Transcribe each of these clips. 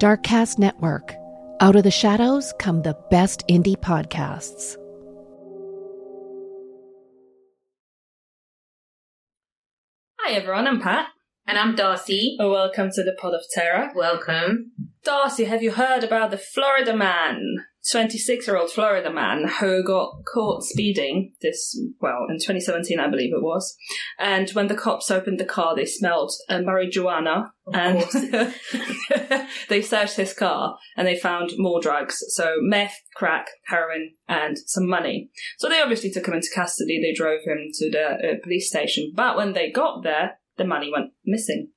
Darkcast Network. Out of the shadows come the best indie podcasts. Hi everyone, I'm Pat. And I'm Darsi. Oh, welcome to the Pod of Terror. Welcome. Darsi, have you heard about the Florida man, 26 year old Florida man who got caught speeding this, well, in 2017, I believe it was. And when the cops opened the car, they smelled uh, marijuana and they searched his car and they found more drugs. So meth, crack, heroin, and some money. So they obviously took him into custody. They drove him to the uh, police station. But when they got there, the money went missing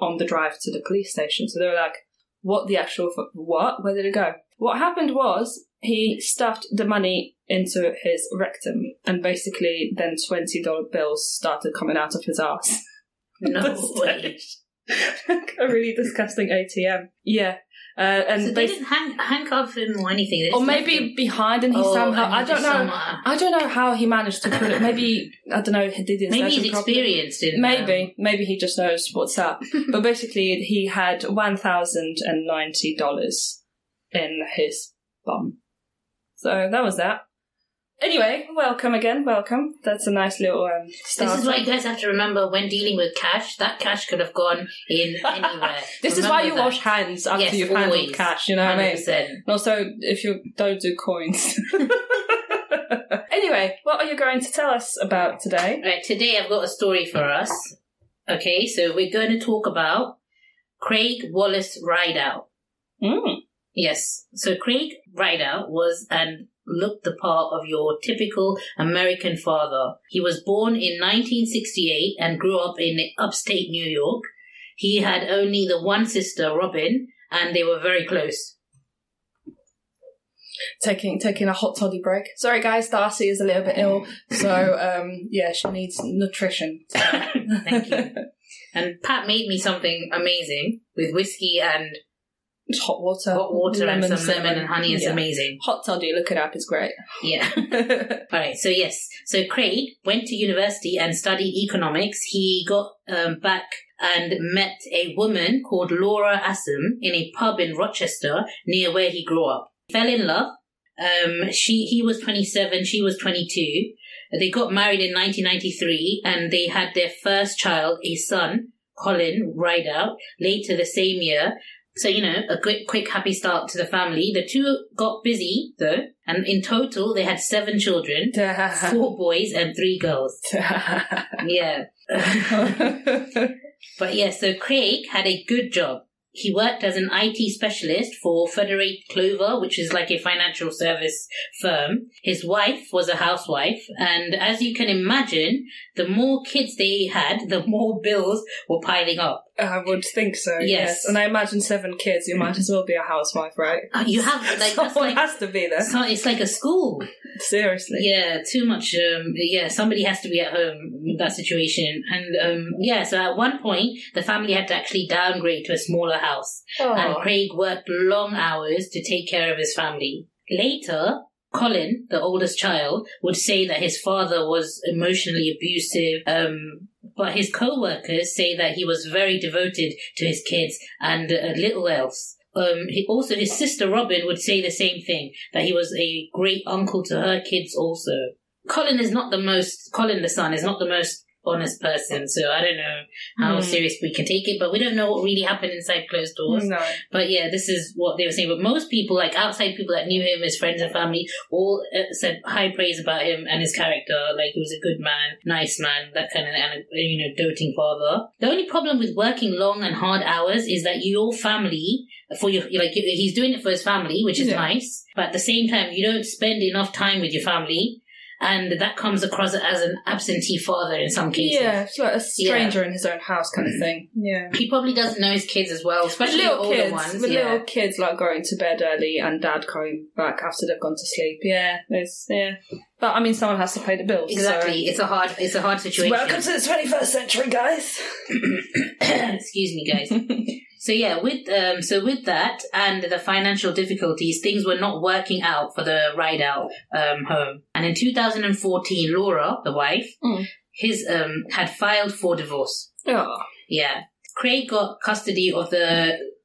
on the drive to the police station. So they were like, what the actual, f- what? Where did it go? What happened was he stuffed the money into his rectum and basically then $20 bills started coming out of his ass. No way. A really disgusting ATM. Yeah. Uh, and So they bas- didn't hang, handcuff him or anything. Or maybe him- behind and he Oh, somehow, and I don't know. somehow- I don't know how he managed to put it. Maybe, I don't know, he did Maybe he's experienced in. um, Maybe, maybe he just knows what's up. but basically, he had one thousand and ninety dollars in his bum. So that was that. Anyway, welcome again. Welcome. That's a nice little um, start. This is why you guys have to remember when dealing with cash, that cash could have gone in anywhere. This is why you that. wash hands after Yes, you've handled cash. You know what I mean? 100%. And also, if you don't do coins. anyway, what are you going to tell us about today? Right, today I've got a story for us. Okay, so we're going to talk about Craig Wallace Rideout. Mm. Yes. So Craig Rideout was and looked the part of your typical American father. He was born in 1968 and grew up in upstate New York. He had only the one sister, Robin, and they were very close. taking taking a hot toddy break. Sorry, guys, Darsi is a little bit ill, so um, yeah, she needs nutrition. Thank you. And Pat made me something amazing with whiskey and It's hot water, hot water and some cinnamon. lemon and honey. is Yeah. amazing. Hot toddy, look it up, it's great. Yeah. All right, so yes, so Craig went to university and studied economics. He got um, back and met a woman called Laura Assam in a pub in Rochester near where he grew up. Fell in love. Um, she he was 27, she was 22. They got married in 1993 and they had their first child, a son, Colin Rideout, later the same year. So, you know, a quick, quick, happy start to the family. The two got busy, though, and in total, they had seven children four boys and three girls. Yeah. but yeah, so Craig had a good job. He worked as an IT specialist for Federate Clover, which is like a financial service firm. His wife was a housewife, and as you can imagine, the more kids they had, the more bills were piling up. I would think so. Yes. Yes. and I imagine seven kids. You might as well be a housewife, right? Uh, You have like that's Someone like has to be there. so- it's like a school. Seriously. Yeah, too much. Um, yeah, somebody has to be at home with that situation, and um, yeah. So at one point, the family had to actually downgrade to a smaller house, and Oh. Craig worked long hours to take care of his family. Later, Colin, the oldest child, would say that his father was emotionally abusive. Um, but his co-workers say that he was very devoted to his kids and uh, little else. Um, he, also, his sister Robin would say the same thing that he was a great uncle to her kids. Also, Colin is not the most. Colin, the son, is not the most honest person. So I don't know how Hmm. serious we can take it, but we don't know what really happened inside closed doors. No. But yeah, this is what they were saying. But most people, like outside people that knew him, his friends and family, all uh, said high praise about him and his character. Like he was a good man, nice man, that kind of, and a, you know, doting father. The only problem with working long and hard hours is that your family, for your, like, he's doing it for his family, which is Yeah. nice. But at the same time, you don't spend enough time with your family. And that comes across as an absentee father in some cases. Yeah, it's like a stranger in his own house kind of mm. thing. Yeah. He probably doesn't know his kids as well, With especially little older kids, ones. with yeah. little kids like going to bed early and dad coming back after they've gone to sleep. Yeah, it's yeah. But I mean, someone has to pay the bills. Exactly. It's a hard it's a hard situation. Welcome to the twenty first century, guys. Excuse me, guys. so yeah, with um so with that and the financial difficulties, things were not working out for the ride out um home. And in 2014, Laura, the wife, Mm. his um had filed for divorce. Oh, Yeah. Craig got custody of the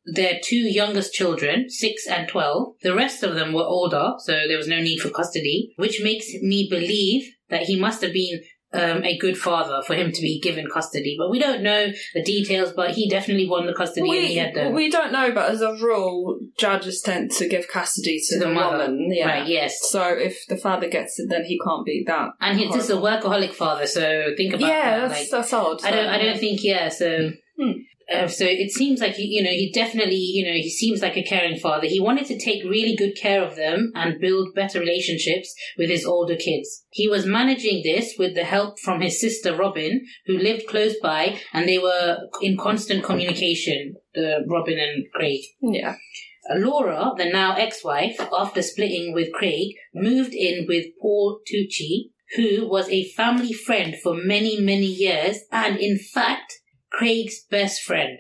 their two youngest children, six and 12. The rest of them were older, so there was no need for custody, which makes me believe that he must have been um, a good father for him to be given custody. But we don't know the details, but he definitely won the custody and he We, had the. we don't know, but as a rule, judges tend to give custody to, To the, the mother. woman. Yeah. Right, yes. So if the father gets it, then he can't be that. and he's just a workaholic father, so think about yeah, that. that's, like, that's odd. I don't. I don't think. Yeah. So. Hmm. Uh, so it seems like he, you know, he definitely, you know, he seems like a caring father. He wanted to take really good care of them and build better relationships with his older kids. He was managing this with the help from his sister Robin, who lived close by, and they were in constant communication. Uh, Robin and Craig. Yeah. Uh, Laura, the now ex-wife, after splitting with Craig, moved in with Paul Tucci, who was a family friend for many, many years, and in fact, Craig's best friend.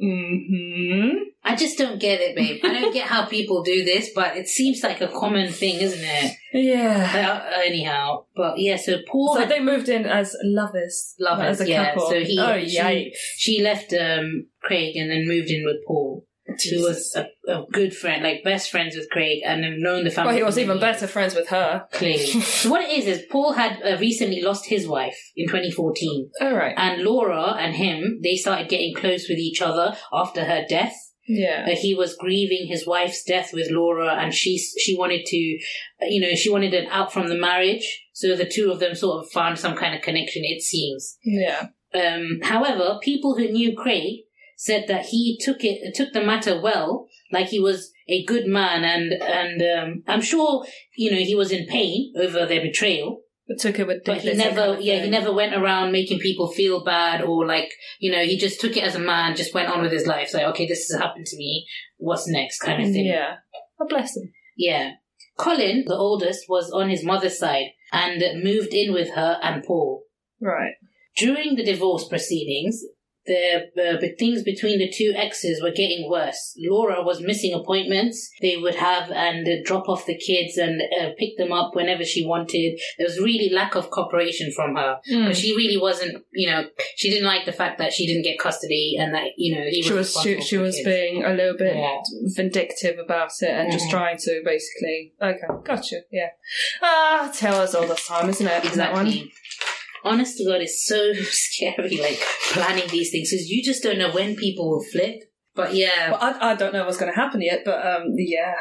hmm I just don't get it, babe. I don't get how people do this, but it seems like a common thing, isn't it? Yeah. Uh, anyhow, but yeah, so Paul So had they moved in as lovers. lovers, As a yeah. couple. So he, oh, she, yikes. she left um, Craig and then moved in with Paul, who was a, a good friend, like best friends with Craig, and have known the family. Well, he was even better friends with her. clearly. so what it is is Paul had uh, recently lost his wife in 2014, All right. and Laura and him they started getting close with each other after her death. Yeah. Uh, he was grieving his wife's death with Laura, and she she wanted to, uh, you know, she wanted an out from the marriage. So the two of them sort of found some kind of connection. It seems. Yeah. Um, however, people who knew Craig said that he took it took the matter well, like he was a good man, and and um, I'm sure you know he was in pain over their betrayal, But took it with but he never, kind of yeah, he never went around making people feel bad or like you know he just took it as a man, just went on with his life, like okay, this has happened to me, what's next, kind of thing. Yeah. Oh, bless him. Yeah. Colin, the oldest, was on his mother's side and moved in with her and Paul. Right. During the divorce proceedings, the uh, things between the two exes were getting worse. Laura was missing appointments they would have and uh, drop off the kids and uh, pick them up whenever she wanted. There was really lack of cooperation from her Mm. she really wasn't, you know, she didn't like the fact that she didn't get custody and that you know he She was she, she was kids. being a little bit Yeah. vindictive about it and just Mhm. trying to basically okay, gotcha, yeah. Ah, tell us all the time, isn't it? That one. Exactly. Honest to God, it's so scary, like planning these things, because you just don't know when people will flip. But yeah, Well, I, I don't know what's going to happen yet, but um, yeah.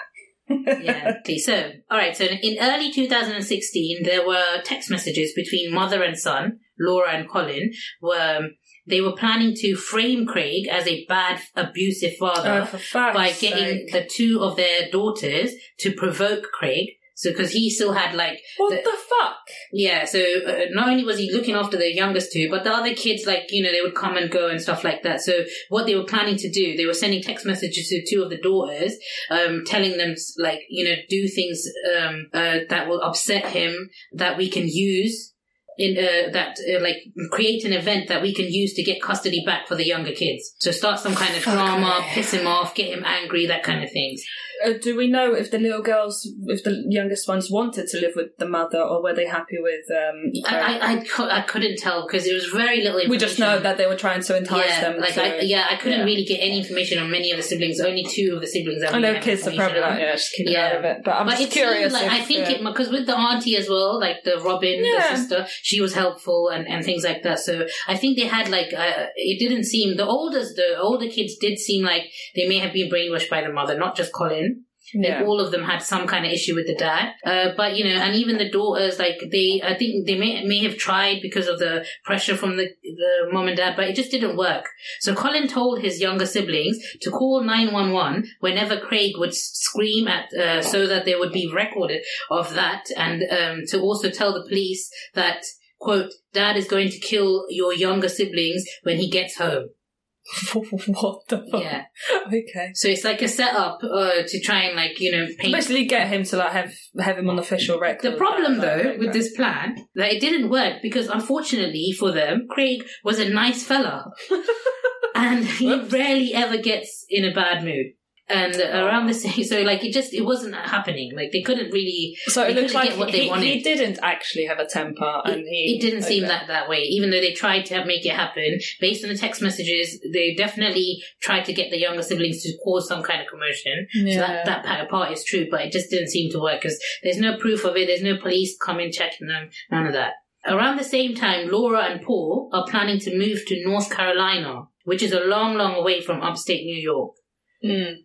yeah. Okay, so, all right. So, in early 2016, there were text messages between mother and son, Laura and Colin. Were um, they were planning to frame Craig as a bad, abusive father Oh, by getting sake. the two of their daughters to provoke Craig. So, because he still had like What the- the fuck? Yeah, so uh, not only was he looking after the youngest two, but the other kids, like, you know, they would come and go and stuff like that. So what they were planning to do, they were sending text messages to two of the daughters, um, telling them, like, you know, do things, um, uh, that will upset him, that we can use in, uh, that, uh, like, create an event that we can use to get custody back for the younger kids. So start some kind of Fuck drama, me. piss him off, get him angry, that kind of things. Uh, do we know if the little girls, if the youngest ones wanted to live with the mother, or were they happy with? Um, I, I, I, I couldn't tell because there was very little information. we just know that they were trying to entice yeah, them. like to, I, yeah, I couldn't yeah. really get any information on many of the siblings. Only two of the siblings. I I know kids are probably like, yeah, just keep Yeah. out of it. But I'm but just curious. seemed like if, I think it because with the auntie as well, like the Robin, Yeah. the sister, she was helpful and, and things like that. So I think they had like uh, it didn't seem the oldest the older kids did seem like they may have been brainwashed by the mother, not just Colin. Yeah. All of them had some kind of issue with the dad. Uh, but you know, and even the daughters, like they, I think they may may have tried because of the pressure from the the mom and dad, but it just didn't work. So Colin told his younger siblings to call nine one one whenever Craig would scream at, uh, so that there would be record of that, and um, to also tell the police that quote Dad is going to kill your younger siblings when he gets home. what the fuck? Yeah. Okay. So it's like a setup uh, to try and like you know paint Basically, get him to like have have him on official record. The problem, though, with this plan, that it didn't work because, unfortunately for them, Craig was a nice fella, and he Whoops. rarely ever gets in a bad mood. And around the same, so like it just it wasn't happening. Like they couldn't really. So it couldn't like what they he, wanted. he didn't actually have a temper, and he. It didn't seem that that way, even though they tried to make it happen. Based on the text messages, they definitely tried to get the younger siblings to cause some kind of commotion. So that, that part- part is true, but it just didn't seem to work because there's no proof of it. There's no police coming checking them. None of that. Around the same time, Laura and Paul are planning to move to North Carolina, which is a long, long way from upstate New York. Mm.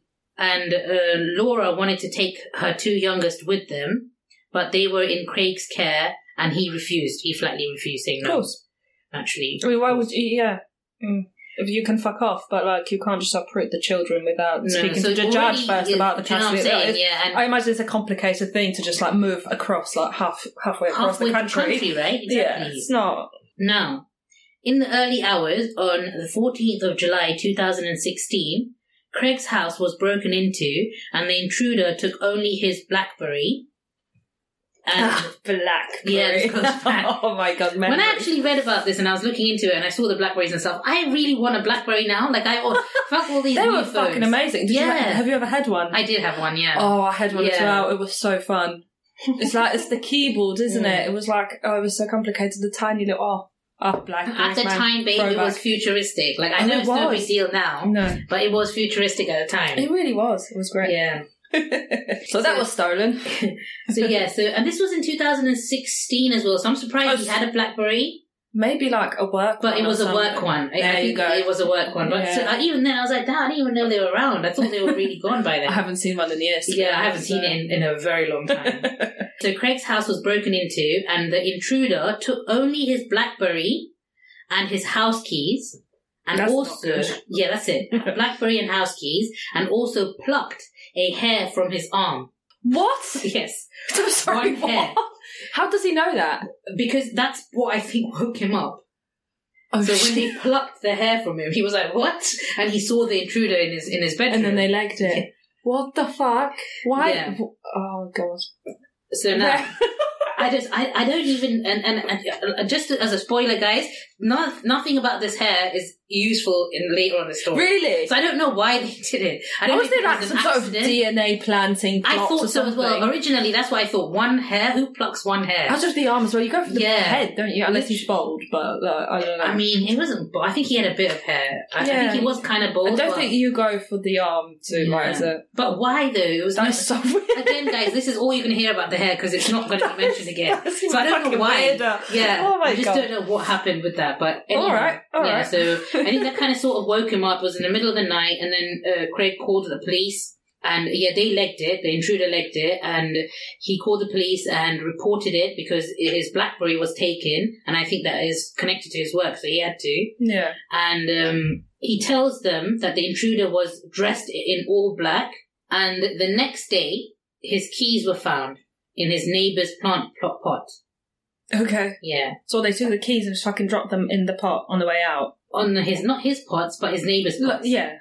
And uh, Laura wanted to take her two youngest with them, but they were in Craig's care, and he refused. He flatly refused, saying Of no. course. Actually, I mean, why would you? Yeah. Mm. If you can fuck off, but like you can't just uproot the children without No, speaking so to the judge first is- about the do you know custody. saying? Yeah, I imagine it's a complicated thing to just like move across, like half halfway across halfway the country. right? Exactly. Yeah, it's not. Now, in the early hours on the 14th of July 2016, Craig's house was broken into and the intruder took only his Blackberry. And Ah, black. Yeah, oh my god, when I actually read about this and I was looking into it and I saw the Blackberries and stuff, I really want a Blackberry now. Like, I oh, fuck all these they were phones. fucking amazing. Did Yeah. have, have you ever had one? I did have one, yeah. Oh, I had one as well. It was so fun. It's like it's the keyboard, isn't Mm. it? It was like oh, it was so complicated. The tiny little oh, oh black. At the time, babe, it was futuristic. Like, I Oh, know it it's no was. big deal now, no, but it was futuristic at the time. it really was. It was great. Yeah. so that was stolen. So yeah, so and this was in 2016 as well. So I'm surprised he had a BlackBerry, Maybe like a work, but it was a work one. There I you think go. It was a work one. But so, uh, even then, I was like, "Damn, I didn't even know they were around. I thought they were really gone by then." I haven't seen one in years. yeah, I haven't honest, seen it in, in a very long time. so Craig's house was broken into, and the intruder took only his BlackBerry and his house keys. And That's also, yeah, that's it. Blackberry and house keys, and also plucked a hair from his arm. what? Yes, I'm sorry. One hair. How does he know that? because that's what I think woke him up. Oh, So when they plucked the hair from him, he was like, "What?" And he saw the intruder in his in his bedroom. and then they legged it. What the fuck? Why? Yeah. Oh god. so now I just I, I don't even and, and and uh, just as a spoiler, guys, not, nothing about this hair is useful in later on the story. really? So I don't know why they did it. I don't was there it like was some sort of. DNA planting? I thought so as well. Originally, that's why I thought one hair. Who plucks one hair? Out of the arm as well. You go for the Yeah. head, don't you? Unless he's bald, but uh, I don't know. I mean, it wasn't. I think he had a bit of hair. I, I Yeah. think he was kind of bald. I don't but, think you go for the arm to like as a. But why though? It was That's so weird. again, guys. This is all you're going to hear about the hair because it's not going to be mentioned again. That's So I don't know why. weirder. Yeah, Oh my I just God. don't know what happened with that. But anyhow, All right, all yeah. right. So I think that kind of sort of woke him up. It was in the middle of the night, and then uh, Craig called the police. And yeah, they legged it. The intruder legged it, and he called the police and reported it because his BlackBerry was taken, and I think that is connected to his work, so he had to. Yeah. And um, he tells them that the intruder was dressed in all black, and the next day his keys were found in his neighbor's plant plot pot. Okay. Yeah, So they took the keys and just fucking dropped them in the pot on the way out. on his not his pots, but his neighbor's Look, pots. yeah.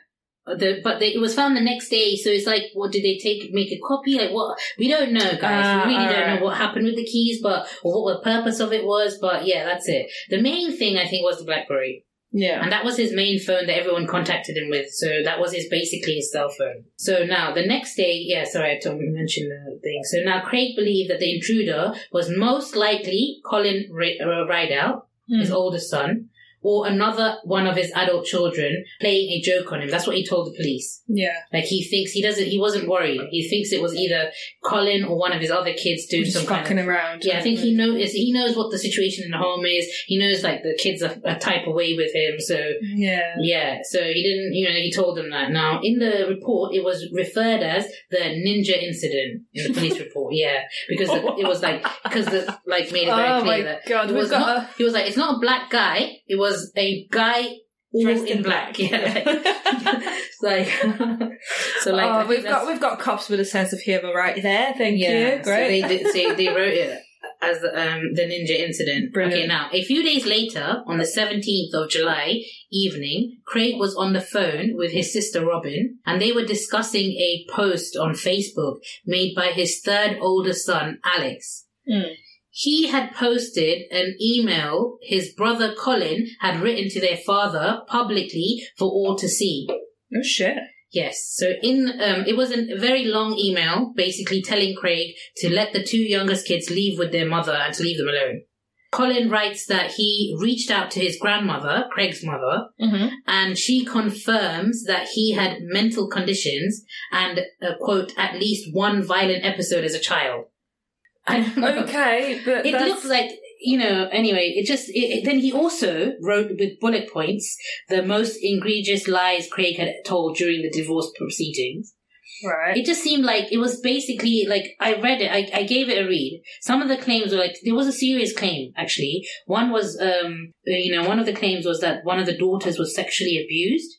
The, but they, it was found the next day, so it's like, what did they take? Make a copy? Like what? We don't know, guys. Ah, we really don't know what happened with the keys, but or what the purpose of it was. But yeah, that's it. The main thing I think was the BlackBerry. Yeah. And that was his main phone that everyone contacted him with. So that was his basically his cell phone. So now the next day, yeah, sorry, I told you mention the thing. So now Craig believed that the intruder was most likely Colin Ri- uh, Rideout, his Hmm. oldest son, or another one of his adult children playing a joke on him. That's what he told the police. Yeah. Like he thinks he doesn't, he wasn't worried. He thinks it was either Colin or one of his other kids doing Just some kind of around. yeah, I think he knows. He knows what the situation in the home is. He knows like the kids are, a type away with him. So Yeah. yeah, so he didn't. You know, he told them that. Now in the report, it was referred as the ninja incident in the police report. Yeah, because the, it was like because the like made it very Oh clear my that God, it was not. He was like, it's not a black guy. It was a guy all Dressed in, in black. black. Yeah, like so like oh, we've got we've got cops with a sense of humour right there. Thank yeah, you. Great. So they did, so they wrote it as um, the ninja incident. Brilliant. Okay, now a few days later, on the seventeenth of July evening, Craig was on the phone with his sister Robin, and they were discussing a post on Facebook made by his third oldest son, Alex. Mm. He had posted an email his brother Colin had written to their father publicly for all to see. Oh shit. Yes. So in um, it was a very long email, basically telling Craig to let the two youngest kids leave with their mother and to leave them alone. Colin writes that he reached out to his grandmother, Craig's mother, Mm-hmm. and she confirms that he had mental conditions and uh, quote at least one violent episode as a child. I don't know. Okay, but It that's- looks like you know. Anyway, it just. It- then he also wrote with bullet points the most egregious lies Craig had told during the divorce proceedings. right. It just seemed like it was basically like I read it. I, I gave it a read. Some of the claims were like there was a serious claim actually. One was, um, you know, one of the claims was that one of the daughters was sexually abused,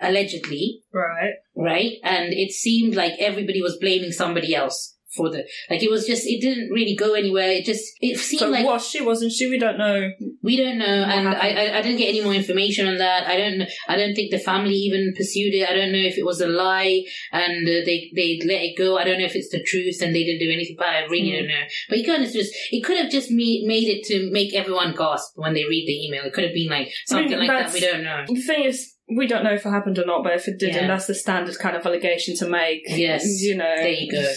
allegedly, right. right? And it seemed like everybody was blaming somebody else for the like. It was just it didn't really go anywhere. It just it seemed So like was she? Wasn't she? We don't know. we don't know, and I, happened? I I didn't get any more information on that. I don't I don't think the family even pursued it. I don't know if it was a lie and uh, they they let it go. I don't know if it's the truth and they didn't do anything about it. I really Mm. don't know. But you kind of just it could have just me, made it to make everyone gasp when they read the email. It could have been like something like that. We don't know. The thing is, we don't know if it happened or not, but if it didn't, Yeah. that's the standard kind of allegation to make. Yes. You know. There you go.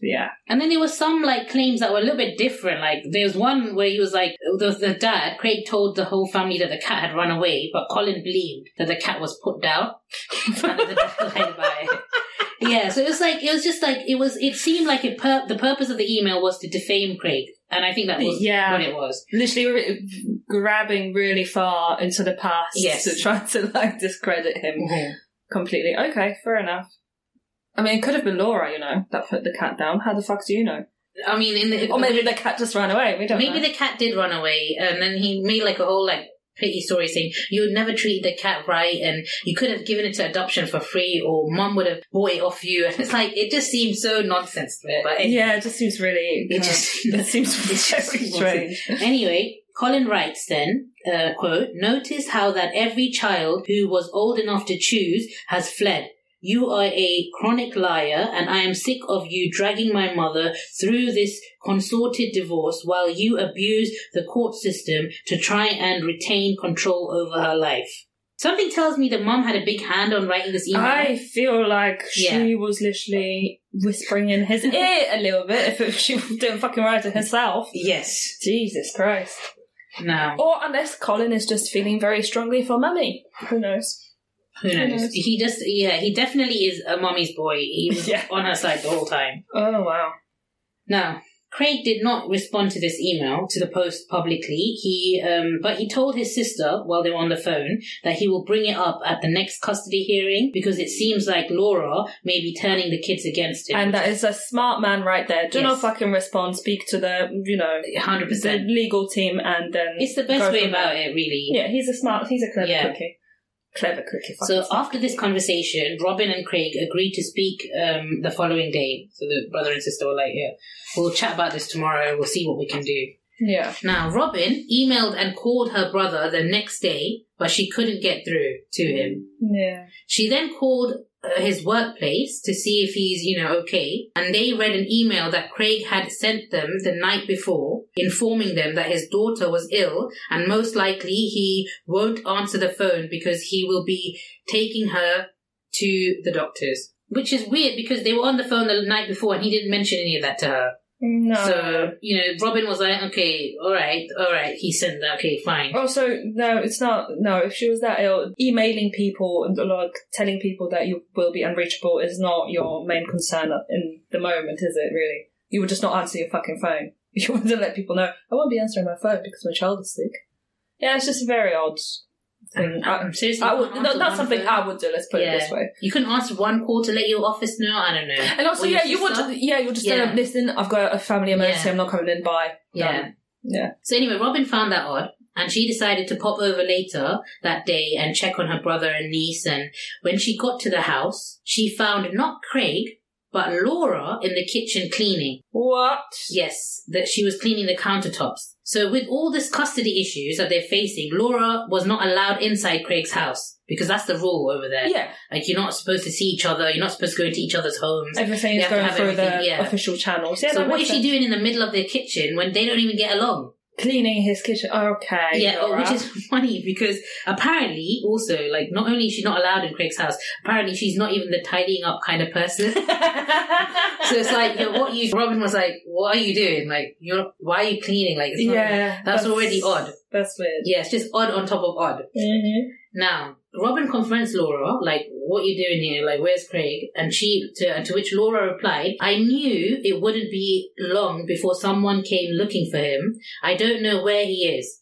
Yeah. And then there was some like claims that were a little bit different. Like there was one where he was like the, the dad, Craig told the whole family that the cat had run away, but Colin believed that the cat was put down. and the dad lied about. Yeah, so it was like it was just like it was. It seemed like it. Pur- the purpose of the email was to defame Craig, and I think that was Yeah. what it was. Literally re- grabbing really far into the past Yes. to try to like discredit him mm-hmm. completely. Okay, fair enough. I mean, it could have been Laura, you know, that put the cat down. How the fuck do you know? I mean, in the, Or maybe the cat just ran away. We don't maybe know. the cat did run away, and then he made like a whole like pity story saying you would never treat the cat right, and you could have given it to adoption for free, or mum would have bought it off you. And it's like it just seems so nonsense. But it- yeah, it just seems really. It just- it seems just strange. Anyway, Colin writes then, uh, quote, notice how that every child who was old enough to choose has fled. You are a chronic liar, and I am sick of you dragging my mother through this consorted divorce while you abuse the court system to try and retain control over her life. Something tells me that mum had a big hand on writing this email. I feel like Yeah. she was literally whispering in his ear a little bit if, if she didn't fucking write it herself. yes. Jesus Christ. No. Or unless Colin is just feeling very strongly for mummy. Who knows? Who knows? knows? He just, yeah, he definitely is a mommy's boy. He was Yeah. on her side the whole time. Oh, wow. Now, Craig did not respond to this email to the post publicly. He, um, but he told his sister while they were on the phone that he will bring it up at the next custody hearing because it seems like Laura may be turning the kids against him. And that is a smart man right there. Do Yes. not fucking respond. Speak to the, you know, hundred the percent. legal team and then. It's the best way about there. it, really. Yeah, he's a smart, he's a clever Yeah. cookie. Clever cookie. fucking So smart. after this conversation, Robin and Craig agreed to speak um, the following day. So the brother and sister were like, "Yeah, we'll chat about this tomorrow. We'll see what we can do." Yeah. Now, Robin emailed and called her brother the next day, but she couldn't get through to him. Yeah. She then called Uh, his workplace to see if he's, you know, okay. And they read an email that Craig had sent them the night before, informing them that his daughter was ill and most likely he won't answer the phone because he will be taking her to the doctors. Which is weird because they were on the phone the night before and he didn't mention any of that to her. No. So, you know, Robin was like, okay, alright, alright, he sent that, okay, fine. Oh, also, no, it's not. No, if she was that ill, emailing people and like telling people that you will be unreachable is not your main concern in the moment, is it? Really, you would just not answer your fucking phone. You wouldn't let people know. I won't be answering my phone because my child is sick. Yeah, it's just a very odd thing. I, seriously, I would, can't no, answer not one something? I would do. Let's put Yeah. it this way. You couldn't answer one call to let your office know? I don't know. And also, Or yeah, you would. Yeah, you'll just Yeah. listen, I've got a family emergency. Yeah. I'm not coming in. Bye. Yeah. Done. Yeah. So anyway, Robin found that odd, and she decided to pop over later that day and check on her brother and niece. And when she got to the house, she found not Craig, but Laura in the kitchen cleaning. What? Yes, that she was cleaning the countertops. So with all this custody issues that they're facing, Laura was not allowed inside Craig's house because that's the rule over there. Yeah. Like you're not supposed to see each other, you're not supposed to go into each other's homes. Everything is going through the yeah. official channels. Yeah, so what is is she doing in the middle of their kitchen when they don't even get along? Cleaning his kitchen. Okay. Yeah, oh, which is funny because apparently, also, like, not only is she not allowed in Craig's house, apparently she's not even the tidying up kind of person. so it's like, you know, what you, Robin was like, what are you doing? Like, you're, why are you cleaning? Like, it's not, yeah, that's, already odd. That's weird. Yeah, it's just odd on top of odd. Mm-hmm. Now, Robin confronts Laura, like, what you doing here? Like, where's Craig? And she, to, to which Laura replied, I knew it wouldn't be long before someone came looking for him. I don't know where he is.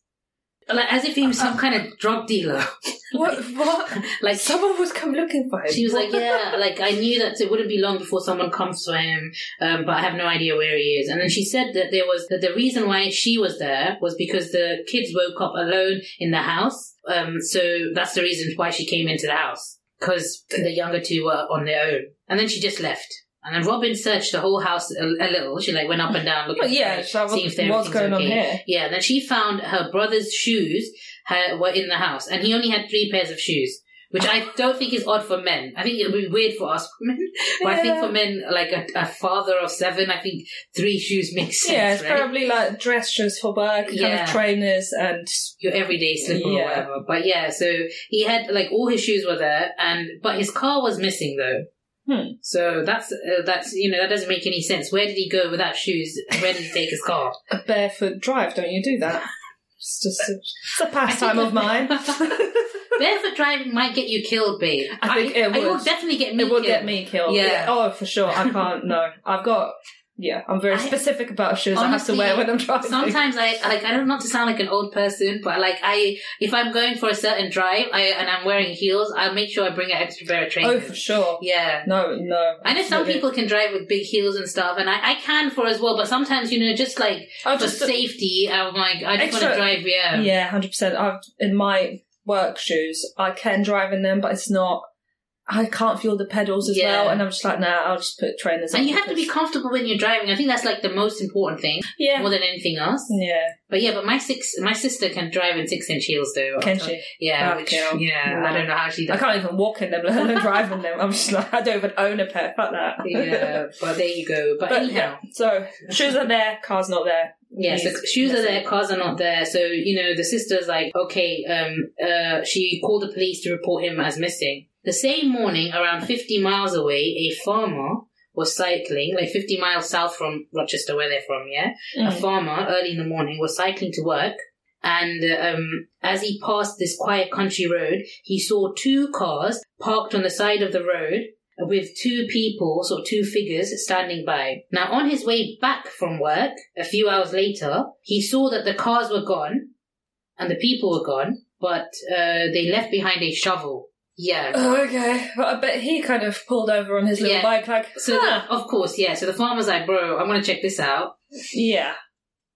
Like, as if he was some kind of drug dealer. What? What? Like, Someone was come looking for him. she was like, yeah, like, I knew that it wouldn't be long before someone comes for him, um, but I have no idea where he is. And then she said that there was, that the reason why she was there was because the kids woke up alone in the house. Um, so that's the reason why she came into the house. Because the younger two were on their own. And then she just left. And then Robin searched the whole house a, a little. She like went up and down looking Well, yeah, so if what's going on here? Yeah, and then she found her brother's shoes ha were in the house, and he only had three pairs of shoes, which I don't think is odd for men. I think it would be weird for us women, but I think for men, like a, a father of seven, I think three shoes makes sense. Yeah, it's right? probably like dress shoes for work, kind of trainers, and your everyday slipper or whatever. But yeah, so he had like all his shoes were there, and but his car was missing though. Hmm. So that's uh, that's you know that doesn't make any sense. Where did he go without shoes? Where did he take his car? a barefoot drive. Don't you do that? It's just a, it's a pastime of mine. Barefoot driving might get you killed, babe. I think it will would. definitely get me it would killed. get me killed. Yeah. Oh, for sure. I can't. No, I've got. Yeah, I'm very I- specific about shoes I have to wear when I'm driving. Sometimes I like I don't not to sound like an old person, but like I if I'm going for a certain drive I, and I'm wearing heels, I'll make sure I bring an extra pair of oh, trainers. Oh, for sure. Yeah. No, no. I know some people can drive with big heels and stuff, and I, I can for as well. But sometimes, you know, just like I'll for just safety, I'm like, I just want to drive. Yeah, Yeah, hundred percent. I've in my work shoes. I can drive in them, but it's not. I can't feel the pedals as Yeah. well, and I'm just like, nah. I'll just put trainers. and on you have to be comfortable when you're driving. I think that's like the most important thing, Yeah. more than anything else. Yeah. But yeah, but my six, my sister can drive in six inch heels though. Can she? Yeah, Oh, which, yeah. No. I don't know how she does I can't even walk in them, let alone drive in them. I'm just like, I don't even own a pair. Fuck that. yeah, but there you go. But, But anyhow, yeah, so shoes are there, car's not there. Yeah, so shoes are there, cars are not there. So, you know, the sister's like, okay, um, uh, she called the police to report him as missing. The same morning, around 50 miles away, a farmer was cycling, like 50 miles south from Rochester, where they're from, yeah? A Mm. farmer, early in the morning, was cycling to work. And um, as he passed this quiet country road, he saw two cars parked on the side of the road with two people, sort of two figures, standing by. Now, on his way back from work, a few hours later, he saw that the cars were gone and the people were gone, but uh, they left behind a shovel. Yeah. Oh, okay, but I bet he kind of pulled over on his little Yeah. bike, like, So, huh. the, of course, yeah. So the farmer's like, bro, I'm going to check this out. yeah,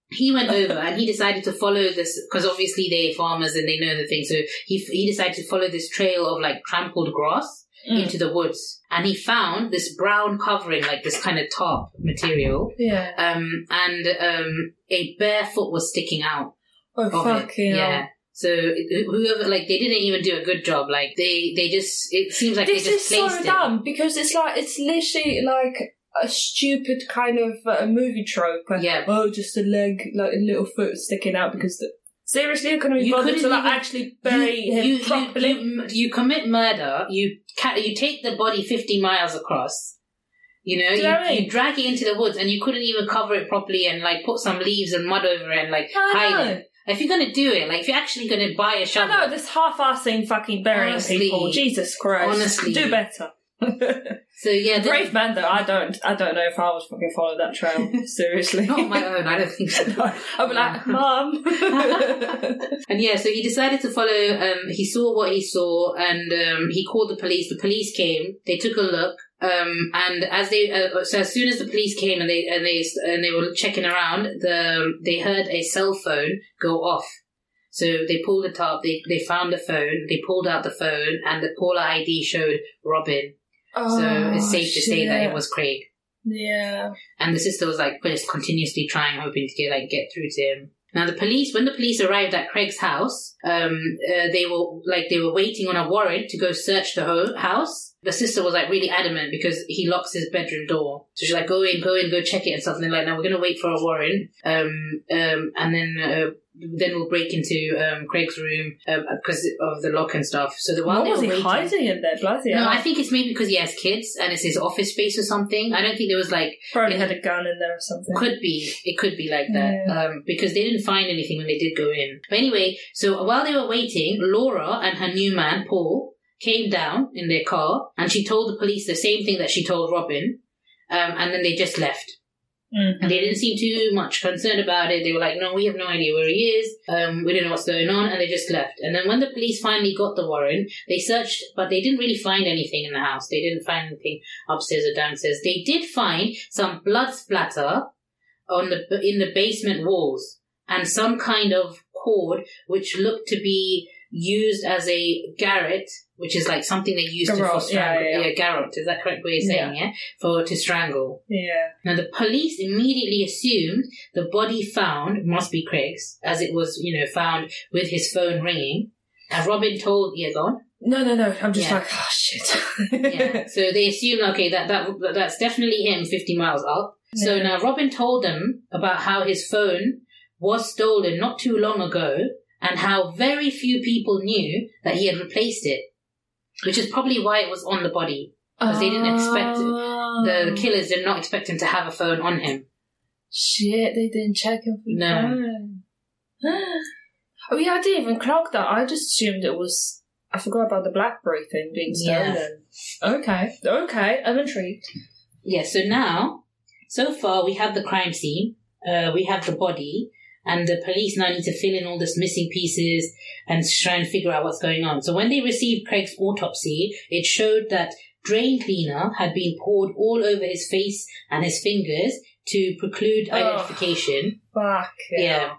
he went over and he decided to follow this because obviously they're farmers and they know the thing. So he he decided to follow this trail of like trampled grass Mm. into the woods, and he found this brown covering, like this kind of tarp material, yeah. um, and um, a bare foot was sticking out Oh of fuck it. yeah. So it- whoever, like, they didn't even do a good job. Like they, they just, it seems like This they is just so placed it. dumb because it's like it's literally like a stupid kind of uh, movie trope. Yeah. Oh, just a leg, like a little foot sticking out because the. Seriously, you couldn't be You bothered couldn't to like even- actually bury you, him you, properly. You, you, commit murder. You ca- you take the body fifty miles across. You know, you you, know what I mean? you drag it into the woods, and you couldn't even cover it properly, and like put some leaves and mud over it, and like I hide know. it. If you're gonna do it, like if you're actually gonna buy a I shovel, know this half-assing fucking burying Honestly. people. Jesus Christ! Honestly. do better. so yeah, Brave man, though. I don't. I don't know if I would fucking follow that trail. Seriously, not on my own. I don't think so. I'd be like, Mum. And yeah, so he decided to follow. Um, he saw what he saw, and um, he called the police. The police came. They took a look. Um, and as they, uh, so as soon as the police came and they and they and they were checking around, the they heard a cell phone go off. So they pulled it up. They they found the phone. They pulled out the phone, and the caller ID showed Robin. So it's safe to say that it was Craig. Yeah. And the sister was like just continuously trying, hoping to get like get through to him. Now the police, when the police arrived at Craig's house, um, uh, they were like they were waiting on a warrant to go search the ho- house. The sister was like really adamant because he locks his bedroom door. So she's like, go in, go in, go check it and stuff. And they're like, no, we're going to wait for a warrant. Um, um, and then, uh, then we'll break into um, Craig's room because of the lock and stuff. So the while what was he waiting, hiding in there? Bloody no. I think it's maybe because he has kids and it's his office space or something. I don't think there was like Probably had a gun in there or something. could be. It could be like that. Yeah. Um, because they didn't find anything when they did go in. But anyway, so while they were waiting, Laura and her new man, Paul, came down in their car and she told the police the same thing that she told Robin. Um, and then they just left. Mhm. And they didn't seem too much concerned about it. They were like, no, we have no idea where he is. Um, we don't know what's going on. And they just left. And then when the police finally got the warrant, they searched, but they didn't really find anything in the house. They didn't find anything upstairs or downstairs. They did find some blood splatter on the, in the basement walls and some kind of cord which looked to be used as a garrote, which is like something they used to for yeah, strangle. yeah, yeah. garrote. Is that correct way of saying, yeah? For, to strangle. Yeah. Now, the police immediately assumed the body found must be Craig's, as it was, you know, found with his phone ringing. And Robin told, yeah, go on. No, no, no. I'm just Yeah. like, oh shit. Yeah. so they assumed, okay, that, that that's definitely him 50 miles up. So Yeah. now Robin told them about how his phone was stolen not too long ago and how very few people knew that he had replaced it. Which is probably why it was on the body. Because they didn't expect Oh. The killers did not expect him to have a phone on him. Shit, they didn't check him for No. phone. oh yeah, I didn't even clock that. I just assumed it was. I forgot about the BlackBerry thing being Yeah. stolen. Okay, okay, I'm intrigued. Yeah, so now, so far we have the crime scene, uh, we have the body, and the police now need to fill in all this missing pieces and try and figure out what's going on. So when they received Craig's autopsy, it showed that drain cleaner had been poured all over his face and his fingers to preclude Oh. identification. Fuck Yeah.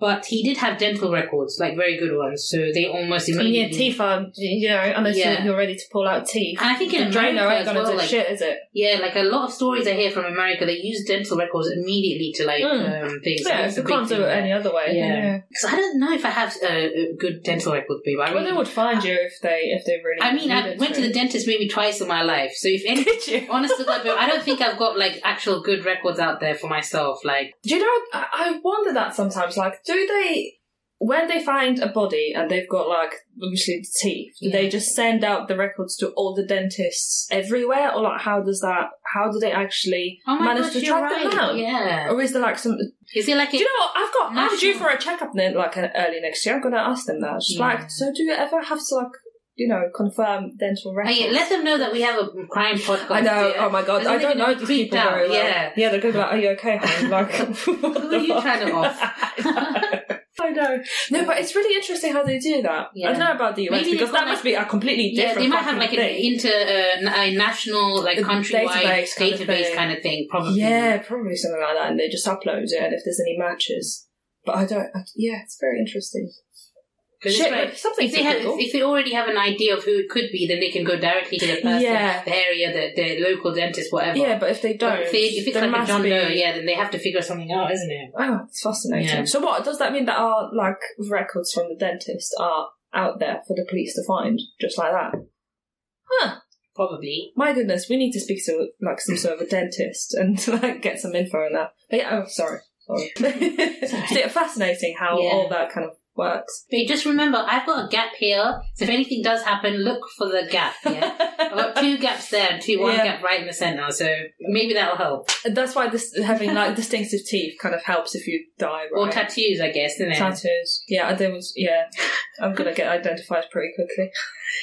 But he did have dental records, like very good ones, so they almost I mean, immediately. yeah, teeth are, you know, unless Yeah. you're- ready to pull out teeth. And I think in America ain't as gonna well, do like- shit, is it? Yeah, like a lot of stories I hear from America, they use dental records immediately to like Mm. um, things. Yeah, you can't do it there. any other way. Yeah. Because I don't know if I have uh, a good dental record, babe. I Well, they would find you if they if they really. I mean, I went to the dentist maybe twice in my life, so if any. Did you? Honest to I don't think I've got like actual good records out there for myself. Like, Do you know? I, I wonder that sometimes. Like, do they when they find a body and they've got like obviously the teeth? Do Yeah. they just send out the records to all the dentists everywhere, or like how does that? How do they actually oh manage gosh, to track them right. down? Yeah. Or is there like some? Is it like Do you know what? I've got. I'm due National- for a checkup then, like uh, early next year. I'm going to ask them that. Just Yeah. like, so do you ever have to like, you know, confirm dental Oh, records? yeah, let them know that we have a crime podcast. I know. yeah. Oh my god, I don't know these people out, very well. yeah. yeah, they're going to be like, "Are you okay, hon?" Like, Who are you trying to off? I know. No, but it's really interesting how they do that. I don't know about the US Maybe because that must be a completely Yeah, different. they might have like an thing. inter uh, a national, like countrywide database kind of database thing. kind of thing. Probably. Yeah, probably something like that, and they just upload it, and if there's any matches. But I don't. I, yeah, it's very interesting. Shit, it's something if they have, if they already have an idea of who it could be, then they can go directly to the person, Yeah. the area, the, the local dentist, whatever. Yeah, but if they don't, But if, they, if it's like a must John be- Doe, yeah, then they have to figure something out, isn't it? Oh, it's fascinating. Yeah. So what does that mean that our like records from the dentist are out there for the police to find, just like that? Huh. Probably. My goodness, we need to speak to like some sort of a dentist and like get some info on that. But yeah, oh, sorry, sorry. it's yeah, fascinating how Yeah. all that kind of works. But just remember, I've got a gap here, so if anything does happen, look for the gap. Yeah, I've got two gaps there and two one Yeah. gap right in the center, so maybe that'll help. That's why this having like distinctive teeth kind of helps if you die, right? Or tattoos, I guess, isn't it? Tattoos. Yeah, there was. Yeah, I'm gonna get identified pretty quickly.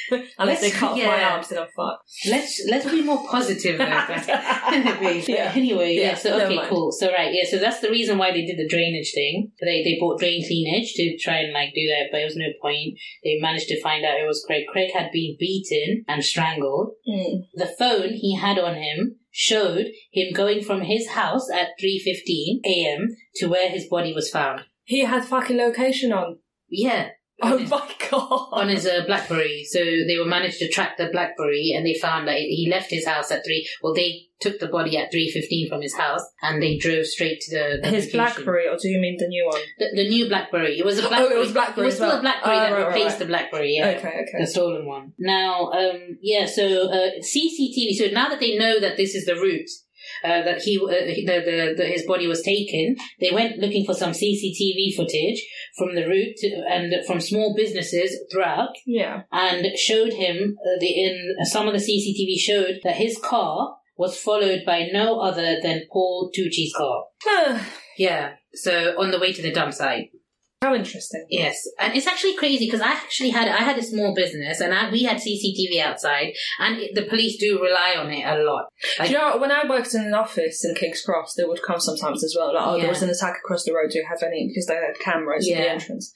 Unless they Let's- cut off my arms, then I'm fucked. Let's let's be more positive. Yeah. Anyway, yeah. Yeah, So okay, cool. So right, yeah. So that's the reason why they did the drainage thing. They they bought drain cleanage to try and like do that, but it was no point. They managed to find out it was Craig. Craig had been beaten and strangled. Mm. The phone he had on him showed him going from his house at three fifteen a.m. to where his body was found. He had fucking location on. Yeah. Oh his- my god! on his uh, BlackBerry. So they were managed to track the BlackBerry, and they found that he left his house at three. Well, they took the body at three fifteen from his house, and they drove straight to the, the His location. BlackBerry, or do you mean the new one? The, the new BlackBerry. It was a Oh, it was BlackBerry It was still well. a BlackBerry Oh, that right, right, replaced right. the BlackBerry. Yeah. Okay, okay. The stolen one. Now, um, yeah. So uh, CCTV. So now that they know that this is the route uh, that he, uh, the, the, the his body was taken, they went looking for some CCTV footage from the route to, and from small businesses throughout, Yeah. and showed him uh, the in some of the CCTV showed that his car was followed by no other than Paul Tucci's car. Yeah. So on the way to the dump site. How interesting. Yes, and it's actually crazy because I actually had I had a small business and I, we had CCTV outside, and it, the police do rely on it a lot. Like, Do you know, when I worked in an office in King's Cross, they would come sometimes as well. Like, oh, Yeah. there was an attack across the road. Do you have any? Because they had cameras at Yeah. the entrance.